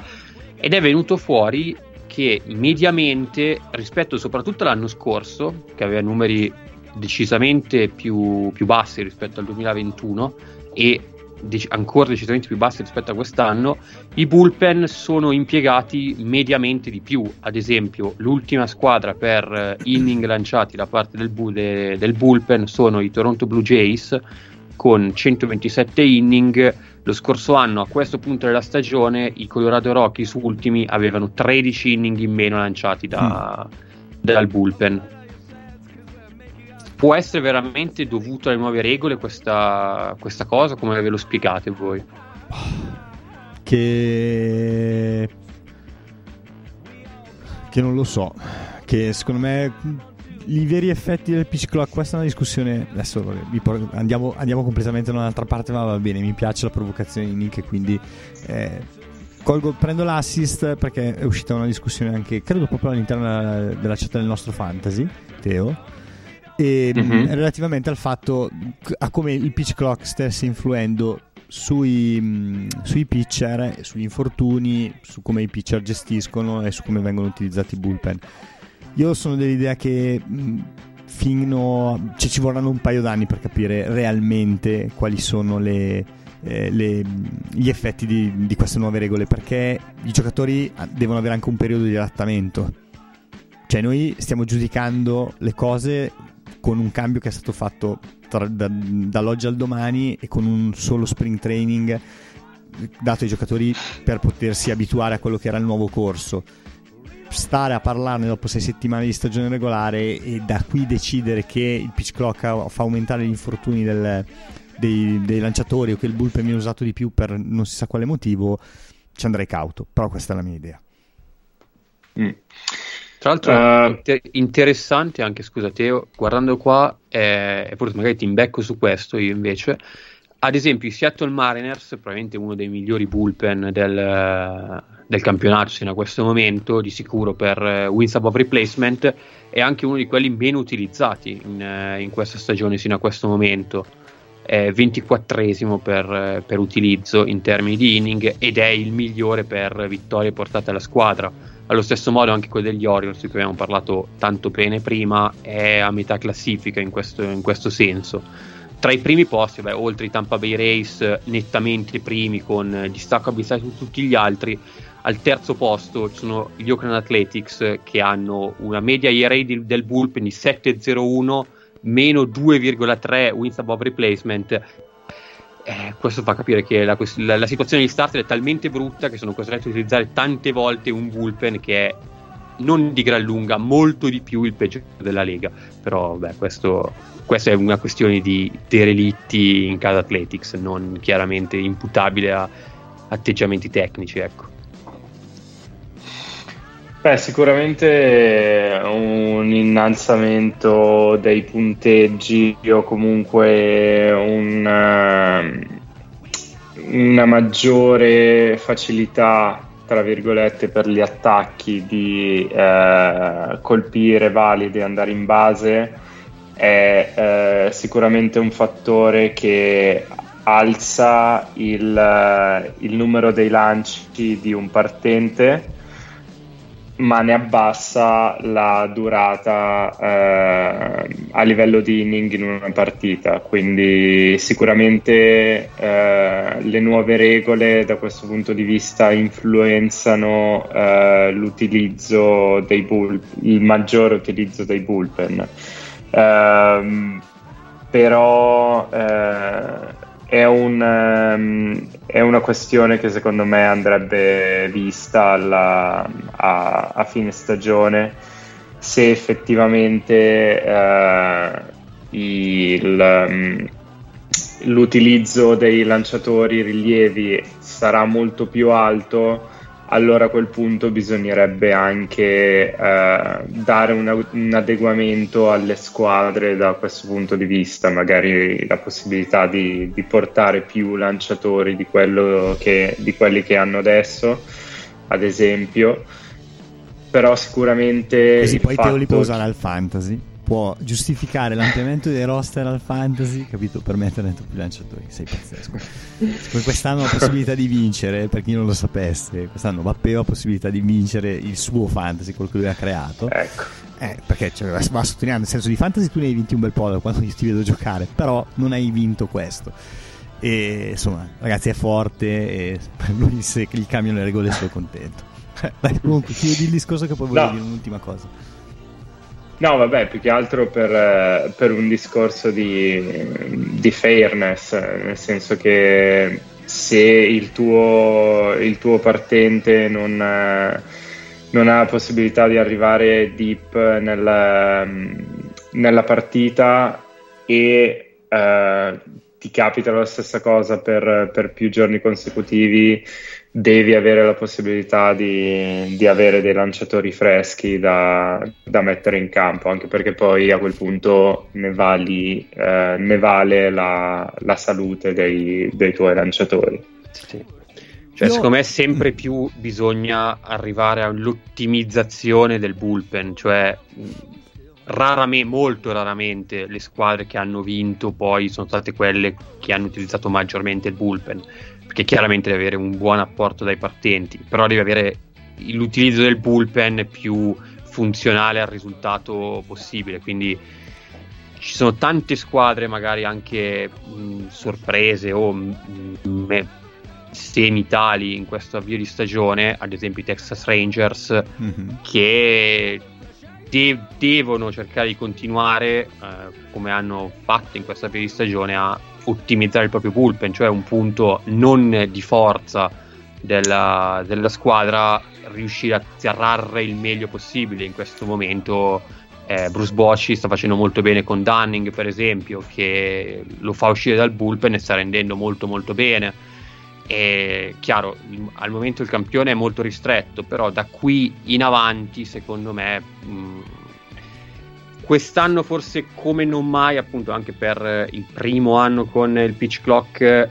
ed è venuto fuori che mediamente rispetto soprattutto all'anno scorso, che aveva numeri decisamente più, più bassi rispetto al 2021 e dec- ancora decisamente più bassi rispetto a quest'anno, i bullpen sono impiegati mediamente di più. Ad esempio, l'ultima squadra per inning lanciati da parte del, bu- de- del bullpen sono i Toronto Blue Jays con 127 inning lo scorso anno, a questo punto della stagione, i Colorado Rockies ultimi avevano 13 inning in meno lanciati da, mm. dal bullpen. Può essere veramente dovuto alle nuove regole questa, questa cosa? Come ve lo spiegate voi? Che... che non lo so. Che secondo me i veri effetti del pitch clock, questa è una discussione. Adesso andiamo, andiamo, completamente da un'altra parte, ma va bene. Mi piace la provocazione di Nick, quindi eh, colgo, prendo l'assist perché è uscita una discussione anche, credo proprio all'interno della, della chat del nostro fantasy, Teo. E, mm-hmm. relativamente al fatto a come il pitch clock stesse influendo sui, sui pitcher, sugli infortuni, su come i pitcher gestiscono e su come vengono utilizzati i bullpen. Io sono dell'idea che fino cioè, ci vorranno un paio d'anni per capire realmente quali sono le, eh, le, gli effetti di, di, queste nuove regole perché i giocatori devono avere anche un periodo di adattamento cioè noi stiamo giudicando le cose con un cambio che è stato fatto tra, da, dall'oggi al domani e con un solo spring training dato ai giocatori per potersi abituare a quello che era il nuovo corso. Stare a parlarne dopo sei settimane di stagione regolare e da qui decidere che il pitch clock fa aumentare gli infortuni del, dei, dei, lanciatori o che il bullpen viene usato di più per non si sa quale motivo, ci andrei cauto. Però questa è la mia idea. Mm. Tra l'altro, uh, inter- interessante anche, scusa Teo, guardando qua, eh, forse magari ti imbecco su questo io invece. Ad esempio, i Seattle Mariners, probabilmente uno dei migliori bullpen del, del campionato fino a questo momento, di sicuro per uh, wins above replacement, è anche uno di quelli meno utilizzati in, uh, in questa stagione fino a questo momento. È 24esimo per, per utilizzo in termini di inning ed è il migliore per vittorie portate alla squadra allo stesso modo anche quello degli Orioles, di cui abbiamo parlato tanto bene prima, è a metà classifica in questo, in questo senso. Tra i primi posti, beh, oltre i Tampa Bay Race, nettamente primi con distacco abissale su tutti gli altri, al terzo posto ci sono gli Oakland Athletics che hanno una media ERA di, del bullpen di 7,01 meno 2,3 wins above replacement eh, questo fa capire che la, la, la, situazione di starter è talmente brutta che sono costretti a utilizzare tante volte un bullpen che è non di gran lunga, molto di più il peggio della Lega. Però, beh, questo, questa è una questione di derelitti in casa Athletics, non chiaramente imputabile a atteggiamenti tecnici, ecco. Beh, sicuramente un innalzamento dei punteggi o comunque un, ehm, una maggiore facilità, tra virgolette, per gli attacchi di eh, colpire validi e andare in base è eh, sicuramente un fattore che alza il, il numero dei lanci di un partente ma ne abbassa la durata eh, a livello di inning in una partita. Quindi sicuramente eh, le nuove regole da questo punto di vista influenzano eh, l'utilizzo dei bull, il maggiore utilizzo dei bullpen. Ehm, però eh, è, un, um, è, una questione che secondo me andrebbe vista alla, a, a, fine stagione se effettivamente uh, il, um, l'utilizzo dei lanciatori rilievi sarà molto più alto allora a quel punto bisognerebbe anche eh, dare una, un adeguamento alle squadre da questo punto di vista, magari la possibilità di, di portare più lanciatori di, che, di quelli che hanno adesso, ad esempio, però sicuramente... Così poi te li può usare al fantasy può giustificare l'ampliamento dei roster al fantasy, capito? Per mettere dentro più lanciatori. Sei pazzesco. Quest'anno ha possibilità di vincere, per chi non lo sapesse, quest'anno Mappeo ha possibilità di vincere il suo fantasy, quello che lui ha creato. Ecco. Eh, perché cioè, va sottolineando, nel senso di fantasy tu ne hai vinti un bel po' da quando ti vedo giocare, però non hai vinto questo. E insomma, ragazzi, è forte e <laughs> lui se gli cambiano le regole sono contento. <laughs> Dai, comunque, chiudi il discorso che poi voglio no. dire un'ultima cosa. No, vabbè, più che altro per, eh, per un discorso di, di, fairness, nel senso che se il tuo, il tuo partente non, non, ha la possibilità di arrivare deep nella, nella partita e uh, ti capita la stessa cosa per, per più giorni consecutivi, devi avere la possibilità di, di avere dei lanciatori freschi da, da, mettere in campo, anche perché poi a quel punto ne, vali, eh, ne vale la, la salute dei, dei, tuoi lanciatori. Sì. Cioè, Io... secondo me sempre più bisogna arrivare all'ottimizzazione del bullpen, cioè raramente, molto raramente le squadre che hanno vinto poi sono state quelle che hanno utilizzato maggiormente il bullpen, perché chiaramente deve avere un buon apporto dai partenti, però deve avere l'utilizzo del bullpen più funzionale al risultato possibile, quindi ci sono tante squadre magari anche mh, sorprese o mh, semi-tali in questo avvio di stagione, ad esempio i Texas Rangers, mm-hmm. che de- devono cercare di continuare, eh, come hanno fatto in questo avvio di stagione, a ottimizzare il proprio bullpen, cioè un punto non di forza della, della squadra, riuscire a trarre il meglio possibile in questo momento. Eh, Bruce Bocci sta facendo molto bene con Dunning, per esempio, che lo fa uscire dal bullpen e sta rendendo molto molto bene. E chiaro, al momento il campione è molto ristretto, però da qui in avanti, secondo me, mh, quest'anno forse come non mai, appunto anche per il primo anno con il pitch clock,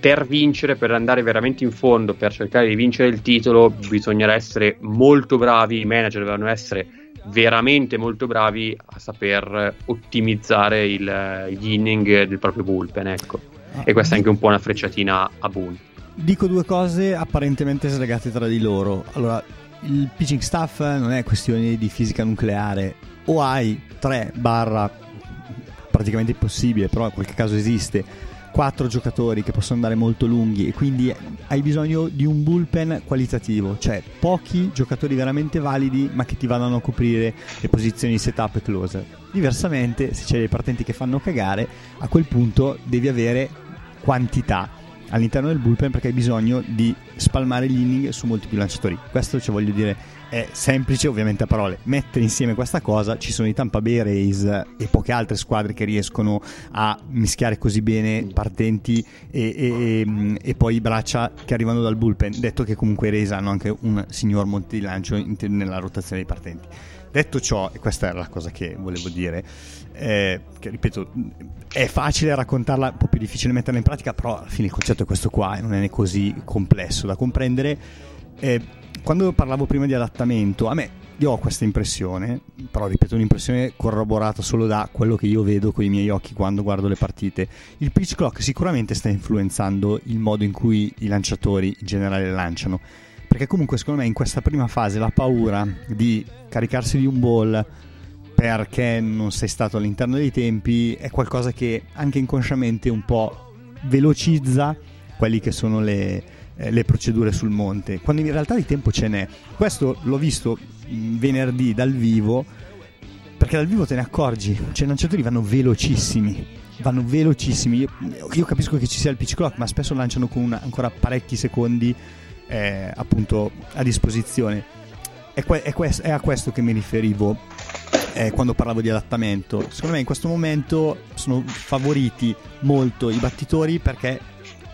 per vincere, per andare veramente in fondo, per cercare di vincere il titolo, bisognerà essere molto bravi, i manager devono essere veramente molto bravi a saper ottimizzare il, gli inning del proprio bullpen, ecco. E questa è anche un po' una frecciatina a Boone. Dico due cose apparentemente slegate tra di loro. Allora, il pitching staff non è questione di fisica nucleare. O hai 3 barra praticamente impossibile, però in qualche caso esiste, quattro giocatori che possono andare molto lunghi e quindi hai bisogno di un bullpen qualitativo, cioè pochi giocatori veramente validi ma che ti vadano a coprire le posizioni setup e closer. Diversamente, se c'è dei partenti che fanno cagare, a quel punto devi avere quantità all'interno del bullpen perché hai bisogno di spalmare gli inning su molti più lanciatori. Questo ci voglio dire è semplice ovviamente a parole. Mettere insieme questa cosa, ci sono i Tampa Bay Rays e poche altre squadre che riescono a mischiare così bene partenti e, e, e poi braccia che arrivano dal bullpen. Detto che comunque i Rays hanno anche un signor monte di lancio nella rotazione dei partenti. Detto ciò, e questa era la cosa che volevo dire, che ripeto, è facile raccontarla, un po' più difficile metterla in pratica, però alla fine il concetto è questo qua non è così complesso da comprendere. Eh, quando parlavo prima di adattamento, a me io ho questa impressione, però ripeto, un'impressione corroborata solo da quello che io vedo con i miei occhi quando guardo le partite. Il pitch clock sicuramente sta influenzando il modo in cui i lanciatori in generale lanciano perché comunque secondo me in questa prima fase la paura di caricarsi di un ball perché non sei stato all'interno dei tempi è qualcosa che anche inconsciamente un po' velocizza quelli che sono le, eh, le procedure sul monte, quando in realtà di tempo ce n'è. Questo l'ho visto venerdì dal vivo, perché dal vivo te ne accorgi, cioè i lanciatori vanno velocissimi, vanno velocissimi. Io, io, capisco che ci sia il pitch clock, ma spesso lanciano con una, ancora parecchi secondi eh, appunto a disposizione. È, que- è, que- è, a questo che mi riferivo eh, quando parlavo di adattamento. Secondo me in questo momento sono favoriti molto i battitori perché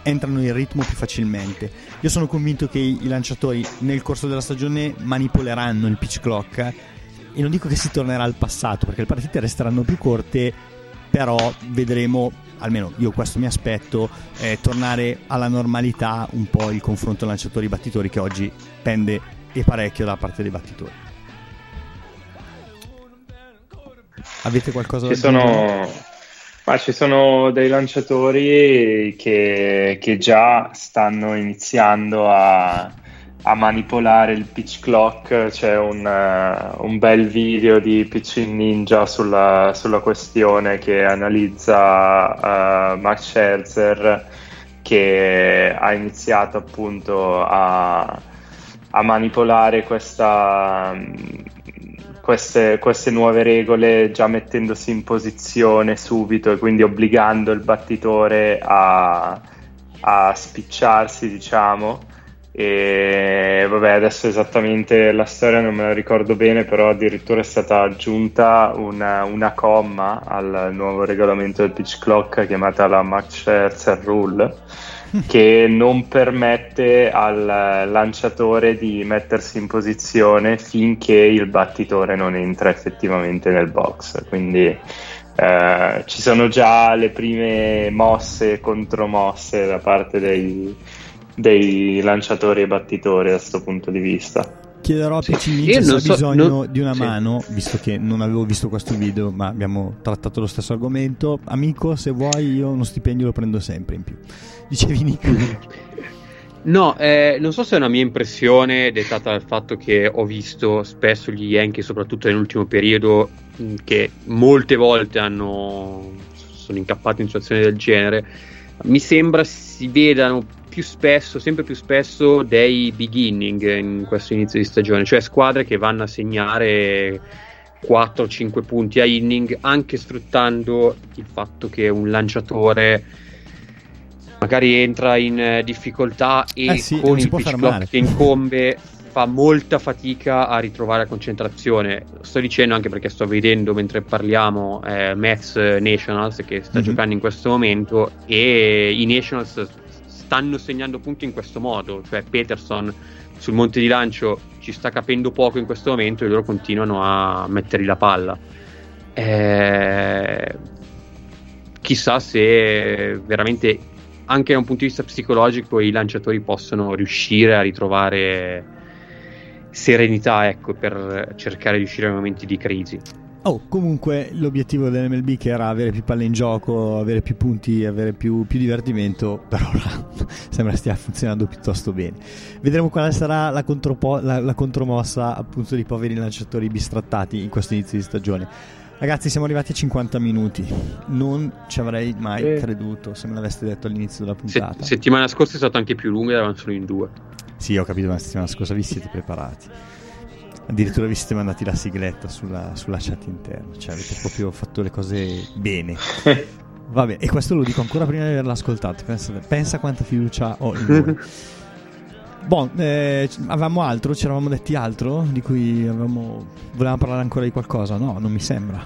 entrano in ritmo più facilmente. Io sono convinto che i lanciatori nel corso della stagione manipoleranno il pitch clock e non dico che si tornerà al passato perché le partite resteranno più corte, però vedremo almeno io questo mi aspetto, eh, tornare alla normalità un po' il confronto lanciatori-battitori che oggi pende e parecchio da parte dei battitori. Avete qualcosa ci da sono... dire? Ma ci sono dei lanciatori che, che già stanno iniziando a, a manipolare il pitch clock, c'è un, uh, un bel video di Pitching Ninja sulla, sulla questione che analizza uh, Max Scherzer che ha iniziato appunto a, a manipolare questa, queste, queste, nuove regole già mettendosi in posizione subito e quindi obbligando il battitore a, a spicciarsi diciamo. E vabbè, adesso esattamente la storia non me la ricordo bene, però addirittura è stata aggiunta una, una comma al nuovo regolamento del pitch clock chiamata la Max Scherzer Rule che non permette al lanciatore di mettersi in posizione finché il battitore non entra effettivamente nel box. Quindi eh, ci sono già le prime mosse e contromosse da parte dei, dei lanciatori e battitori da questo punto di vista. Chiederò a Sì. Io Ninja se ha so- bisogno non- di una sì. mano, visto che non avevo visto questo video, ma abbiamo trattato lo stesso argomento. Amico, se vuoi, io uno stipendio lo prendo sempre in più. Dicevi Nick? <laughs> No, eh, non so se è una mia impressione dettata dal fatto che ho visto spesso gli Yankee, soprattutto nell'ultimo periodo, mh, che molte volte hanno, sono incappati in situazioni del genere. Mi sembra si vedano più spesso, sempre più spesso, dei beginning in questo inizio di stagione, cioè squadre che vanno a segnare 4-5 punti a inning, anche sfruttando il fatto che un lanciatore magari entra in eh, difficoltà e Eh sì, con il pitch clock che incombe fa molta fatica a ritrovare la concentrazione. Sto dicendo anche perché sto vedendo mentre parliamo eh, Mets Nationals che sta Mhm. giocando in questo momento e i Nationals stanno segnando punti in questo modo, cioè Peterson sul monte di lancio ci sta capendo poco in questo momento e loro continuano a mettergli la palla. Eh, chissà se veramente anche da un punto di vista psicologico i lanciatori possono riuscire a ritrovare serenità ecco, per cercare di uscire dai momenti di crisi. Oh, comunque l'obiettivo dell'MLB che era avere più palle in gioco, avere più punti, avere più, più divertimento, per ora <laughs> sembra stia funzionando piuttosto bene. Vedremo quale sarà la, contropo- la- la contromossa appunto di poveri lanciatori bistrattati in questo inizio di stagione. Ragazzi, siamo arrivati a 50 minuti. Non ci avrei mai Eh. creduto se me l'aveste detto all'inizio della Se- puntata. settimana scorsa è stata anche più lunga, eravamo solo in due. Sì, ho capito, ma la settimana scorsa vi siete preparati. Addirittura vi siete mandati la sigletta sulla, sulla chat interna, cioè avete proprio fatto le cose bene. <laughs> Vabbè, e questo lo dico ancora prima di averla ascoltato. Pensa, pensa quanta fiducia ho in voi. <laughs> Bon, eh, avevamo altro? Ci eravamo detti altro? Di cui avevamo... volevamo parlare ancora di qualcosa? No, non mi sembra.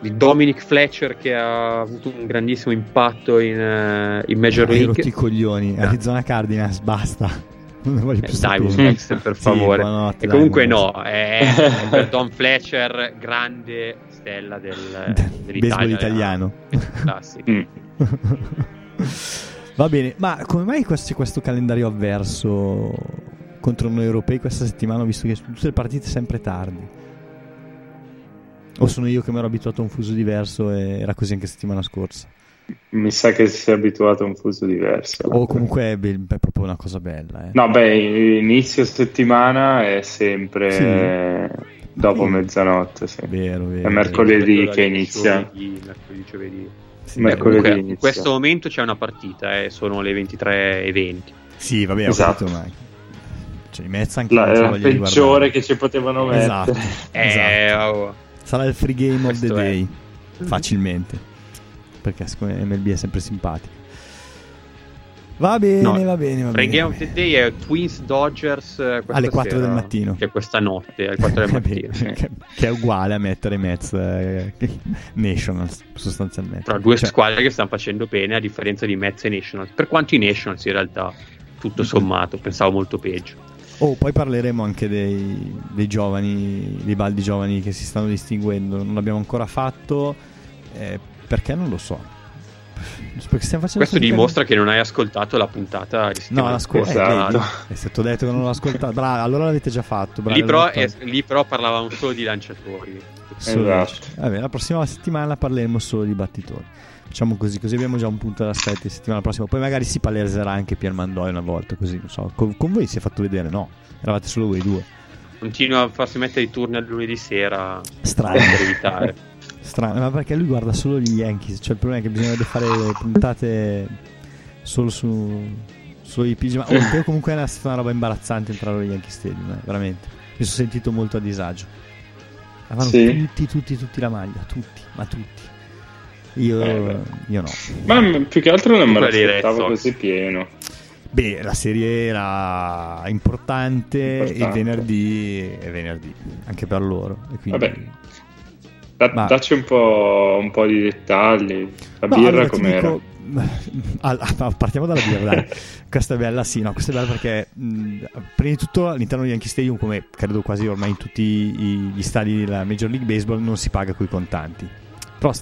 Di Dominic Fletcher che ha avuto un grandissimo impatto in, eh, in Major Hai rotto i League. coglioni. Ah. Arizona Cardinals, basta. <laughs> Non ne voglio più Eh, Dai, sapere. Dexter, per Sì, favore. buonanotte, e dai, comunque buonanotte. no, è per <laughs> Don Fletcher, grande stella del. Baseball italiano. Classico. Mm. <laughs> Va bene, ma come mai questo, c'è questo calendario avverso contro noi europei questa settimana? Visto che sono tutte le partite sempre tardi. O sono io che mi ero abituato a un fuso diverso e era così anche settimana scorsa? Mi sa che si è abituato a un fuso diverso. O comunque è, be- è proprio una cosa bella. Eh. No, beh, inizio settimana è sempre Sì. dopo Sì. mezzanotte, sì. Vero, vero. È mercoledì Quello che inizia. Mercoledì, giovedì. Sì, Mercoledì comunque, inizia. in questo momento c'è una partita, eh, sono le 23.20. Sì, vabbè, ho Esatto. capito, ma... Cioè, Mets anche La, la peggiore che ci potevano mettere. <laughs> Esatto, Eh, esatto. oh. Sarà il free game of the Questo è. day. Facilmente. Perché MLB è sempre simpatico. Va bene, No, va bene, va bene. Game of the Day è Twins Dodgers eh, Alle 4 sera, del mattino. Che questa notte, alle 4 del <laughs> Va mattino. che, che è uguale a mettere Mets eh, <laughs> Nationals sostanzialmente. Tra due Cioè, squadre che stanno facendo bene a differenza di Mets e Nationals. Per quanto i Nationals in realtà, tutto sommato, pensavo molto peggio. Oh, poi parleremo anche dei, dei giovani, dei baldi giovani che si stanno distinguendo. Non l'abbiamo ancora fatto eh, perché non lo so. Questo dimostra che non hai ascoltato la puntata di No, settimana la scorsa Esatto. eh, vedi? è stato detto che non l'ho ascoltato. Bravo, allora l'avete già fatto. bravi, Lì però, è- lì però parlavamo solo di lanciatori. Solo- Esatto. Vabbè, la prossima settimana parleremo solo di battitori. Facciamo così, così abbiamo già un punto d'aspetto settimana prossima. Poi magari si paleserà anche Pier Mandoi una volta, così non so. Con, con voi si è fatto vedere, no? Eravate solo voi due. Continua a farsi mettere i turni al lunedì sera Strano. per evitare. <laughs> Strano, ma perché lui guarda solo gli Yankees. Cioè, il problema è che bisognerebbe fare le puntate solo su. Sui PG. Ma <laughs> oh, comunque è una, stata una roba imbarazzante entrare allo Yankee Stadium, eh, veramente. Mi sono sentito molto a disagio. Avevano Sì. tutti, tutti, tutti la maglia, tutti, ma tutti. Io, Eh, io no. Ma più che altro non me l'aspettavo così pieno. Beh, la serie era importante, e il Importante. venerdì è venerdì, anche per loro. E quindi... Vabbè. Da- Ma- Dacci un po', un po' di dettagli. La No, birra allora, com'era? dico- <laughs> ah, partiamo dalla birra, dai. <laughs> questa è bella, sì, no, questa è bella perché mh, prima di tutto all'interno di Yankee Stadium, come credo quasi ormai in tutti i- gli stadi della Major League Baseball, non si paga coi contanti. Però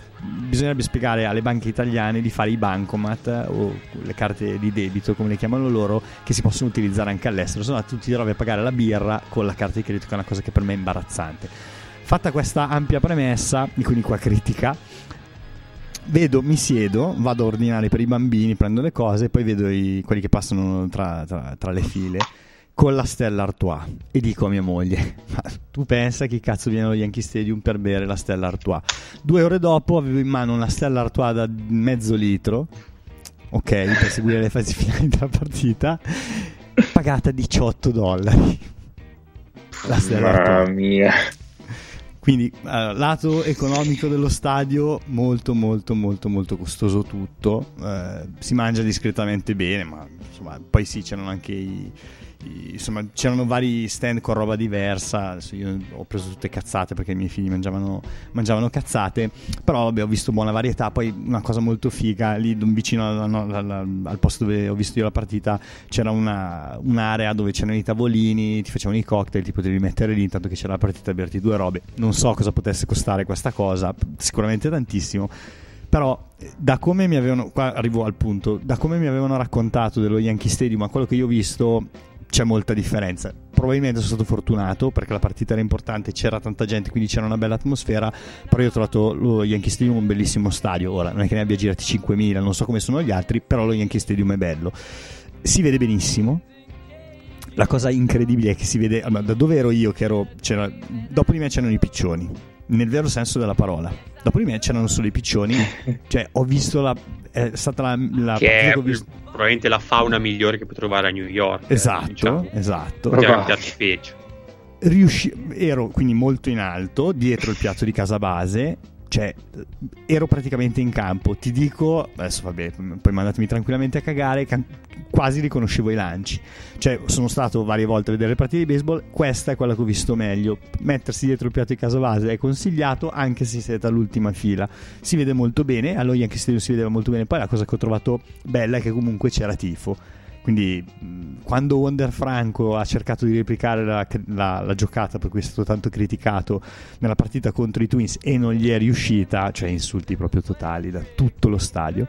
bisognerebbe spiegare alle banche italiane di fare i bancomat o le carte di debito, come le chiamano loro, che si possono utilizzare anche all'estero. Se no tu ti trovi a pagare la birra con la carta di credito, che è una cosa che per me è imbarazzante. Fatta questa ampia premessa, di quindi qua critica, vedo, mi siedo, vado a ordinare per i bambini, prendo le cose, poi vedo i, quelli che passano tra, tra, tra le file con la Stella Artois e dico a mia moglie ma tu pensa chi cazzo viene allo Yankee Stadium per bere la Stella Artois? Due ore dopo avevo in mano una Stella Artois da mezzo litro ok per seguire le fasi finali della partita pagata 18 dollari. La Stella Artois. mia quindi uh, lato economico dello stadio molto molto molto molto costoso tutto. Uh, si mangia discretamente bene ma insomma poi sì c'erano anche i insomma c'erano vari stand con roba diversa. Io ho preso tutte cazzate perché i miei figli mangiavano, mangiavano cazzate. Però vabbè ho visto buona varietà. Poi una cosa molto figa lì vicino al, al, al posto dove ho visto io la partita c'era una, un'area dove c'erano i tavolini ti facevano i cocktail ti potevi mettere lì intanto che c'era la partita a berti due robe. Non so cosa potesse costare questa cosa sicuramente tantissimo. Però da come mi avevano qua arrivo al punto da come mi avevano raccontato dello Yankee Stadium a quello che io ho visto c'è molta differenza. Probabilmente sono stato fortunato perché la partita era importante, c'era tanta gente, quindi c'era una bella atmosfera. Però io ho trovato lo Yankee Stadium un bellissimo stadio. Ora, non è che ne abbia girati 5.000, non so come sono gli altri, però lo Yankee Stadium è bello. Si vede benissimo. La cosa incredibile è che si vede da dove ero io, che ero, dopo di me c'erano i piccioni, nel vero senso della parola. Dopo di me c'erano solo i piccioni, <laughs> cioè ho visto la. È stata la. la che è visto... probabilmente la fauna migliore che puoi trovare a New York. Esatto, diciamo. esatto. Che Riusci... Ero quindi molto in alto, dietro il piatto di casa base cioè ero praticamente in campo. Ti dico adesso vabbè poi mandatemi tranquillamente a cagare can- quasi riconoscevo i lanci. Cioè sono stato varie volte a vedere le partite di baseball. Questa è quella che ho visto meglio. Mettersi dietro il piatto di casa base è consigliato anche se siete all'ultima fila. Si vede molto bene a noi anche se si vedeva molto bene. Poi la cosa che ho trovato bella è che comunque c'era tifo quindi quando Wonder Franco ha cercato di replicare la, la, la, giocata per cui è stato tanto criticato nella partita contro i Twins e non gli è riuscita, cioè insulti proprio totali da tutto lo stadio.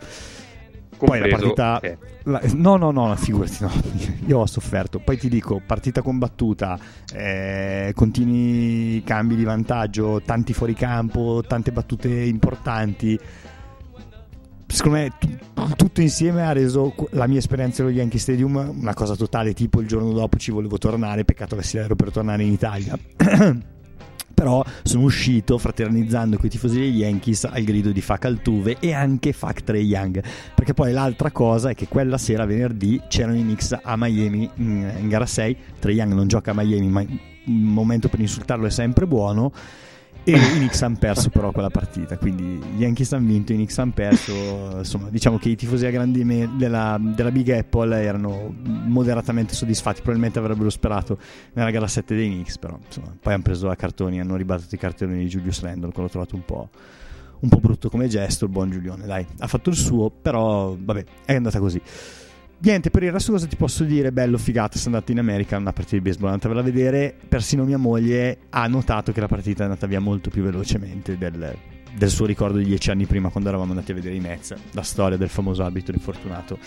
Poi la partita... Eh. La, no, no, no, figurati, no. <laughs> Io ho sofferto. Poi ti dico, partita combattuta, eh, continui cambi di vantaggio, tanti fuoricampo, tante battute importanti secondo me t- tutto insieme ha reso la mia esperienza allo Yankee Stadium una cosa totale tipo il giorno dopo ci volevo tornare peccato che sia ero per tornare in Italia. <clears throat> Però sono uscito fraternizzando con i tifosi degli Yankees al grido di Fuck Altuve e anche Fuck Trey Young. Perché poi l'altra cosa è che quella sera venerdì c'erano i Knicks a Miami in, in gara 6 Trey Young non gioca a Miami ma un momento per insultarlo è sempre buono e i Knicks hanno perso però quella partita quindi gli Yankees hanno vinto i Knicks hanno perso insomma diciamo che i tifosi grandi me- della, della, Big Apple erano moderatamente soddisfatti probabilmente avrebbero sperato nella gara 7 dei Knicks però insomma poi hanno preso a cartoni hanno ribattuto i cartoni di Julius Randle che l'ho trovato un po' un po' brutto come gesto il buon Giulione dai ha fatto il suo però vabbè è andata così Niente, per il resto cosa ti posso dire? Bello, figata, sono andato in America a una partita di baseball, andatevela a vedere, persino mia moglie ha notato che la partita è andata via molto più velocemente del, del suo ricordo di dieci anni prima quando eravamo andati a vedere i Mets, la storia del famoso abito infortunato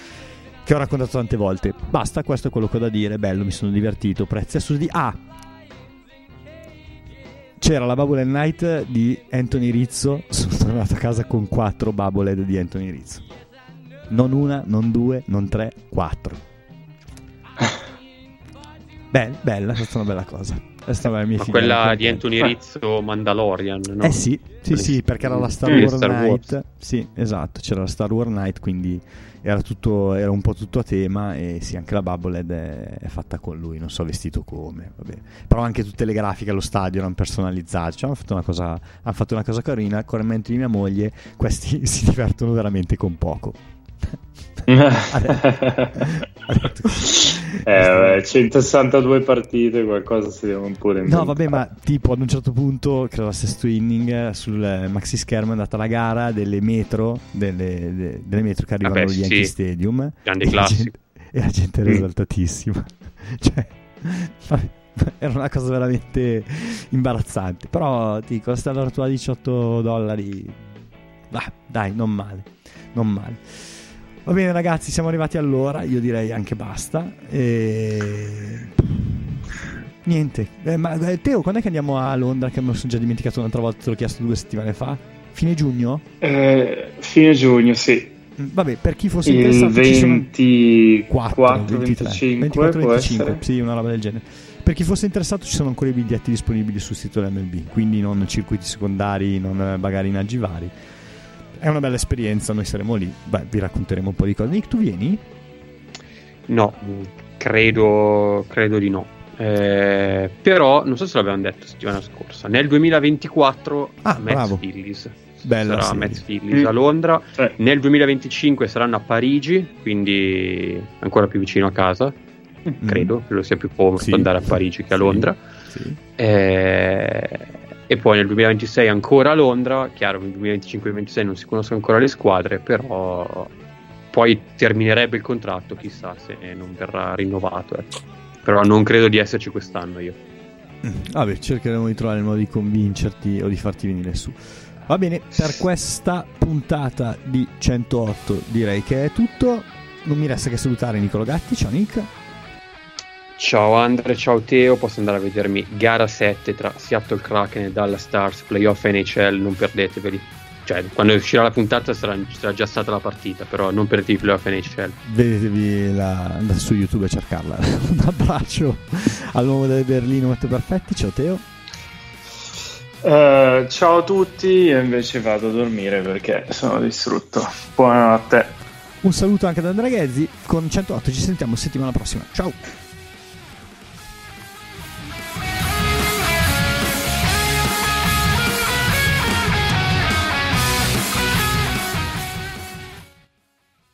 che ho raccontato tante volte. Basta, questo è quello che ho da dire, bello, mi sono divertito, prezzi assurdi. Ah! C'era la Bubble Night di Anthony Rizzo, <laughs> sono tornato a casa con quattro Bubble di Anthony Rizzo non una, non due, non tre, quattro. Beh, bella, questa è una bella cosa. Questa è la mia quella di Anthony Rizzo Mandalorian, no? Eh sì, sì, sì, perché era la Star Wars Star Night. Wars. Sì, esatto, c'era la Star Wars Night, quindi era, tutto, era un po' tutto a tema e sì, anche la Bubblehead è, è fatta con lui, non so vestito come, vabbè. Però anche tutte le grafiche allo stadio erano personalizzate, cioè hanno fatto una cosa, hanno fatto una cosa carina, con il di mia moglie, questi <laughs> si divertono veramente con poco eh, 162 partite, qualcosa si devono pure inventare. No, vabbè, ma tipo ad un certo punto, credo al sesto inning, sul maxi schermo è andata la gara delle metro, delle, de, delle metro che arrivano vabbè, Yankee sì. Stadium. Grande classico. E la gente era esaltatissima. <laughs> cioè, vabbè era una cosa veramente imbarazzante. Però dico, sta all'orto a 18 dollari Ah, dai, non male, non male. Va bene ragazzi, siamo arrivati all'ora, io direi anche basta. E... Niente, eh, ma eh, Teo, quando è che andiamo a Londra? Che mi sono già dimenticato un'altra volta, te l'ho chiesto due settimane fa. Fine giugno? Eh, fine giugno, sì. Mm, vabbè, per chi fosse Il interessato, 24, 23, 25, 24, può 25, essere? sì, una roba del genere. Per chi fosse interessato, ci sono ancora i biglietti disponibili sul sito dell'MLB, quindi non circuiti secondari, non eh, magari inaggi vari. È una bella esperienza, noi saremo lì, beh, vi racconteremo un po' di cose. Nick, tu vieni? No, credo, credo di no. Eh, però non so se l'avevamo detto settimana scorsa. Nel 2024 Ah, bravo. Phillies. Bella sarà. Mets Phillies Mm. a Londra. Cioè, Nel 2025 saranno a Parigi, quindi ancora più vicino a casa. Credo, credo sia più comodo Mm. Sì. andare a Parigi che a Sì. Londra. Sì. Eh, e poi nel 2026 ancora a Londra. Chiaro, nel 2025-2026 non si conoscono ancora le squadre, però poi terminerebbe il contratto, chissà se non verrà rinnovato. Ecco. Però non credo di esserci quest'anno io. Mm, Vabbè, cercheremo di trovare il modo di convincerti o di farti venire su. Va bene, per questa puntata di 108 direi che è tutto. Non mi resta che salutare Nicolo Gatti. Ciao Nick. Ciao Andre, ciao Teo, posso andare a vedermi gara 7 tra Seattle Kraken e Dallas Stars, playoff NHL, non perdeteveli. Cioè, quando uscirà la puntata sarà, sarà già stata la partita, però non perdetevi i playoff NHL. Vedetevi la... andate su YouTube a cercarla. <laughs> Un abbraccio all'uomo del Berlino Metto Perfetti. Ciao Teo. eh, ciao a tutti, io invece vado a dormire perché sono distrutto. Buonanotte. Un saluto anche da Andrea Ghezzi. Con 108 ci sentiamo settimana prossima. Ciao.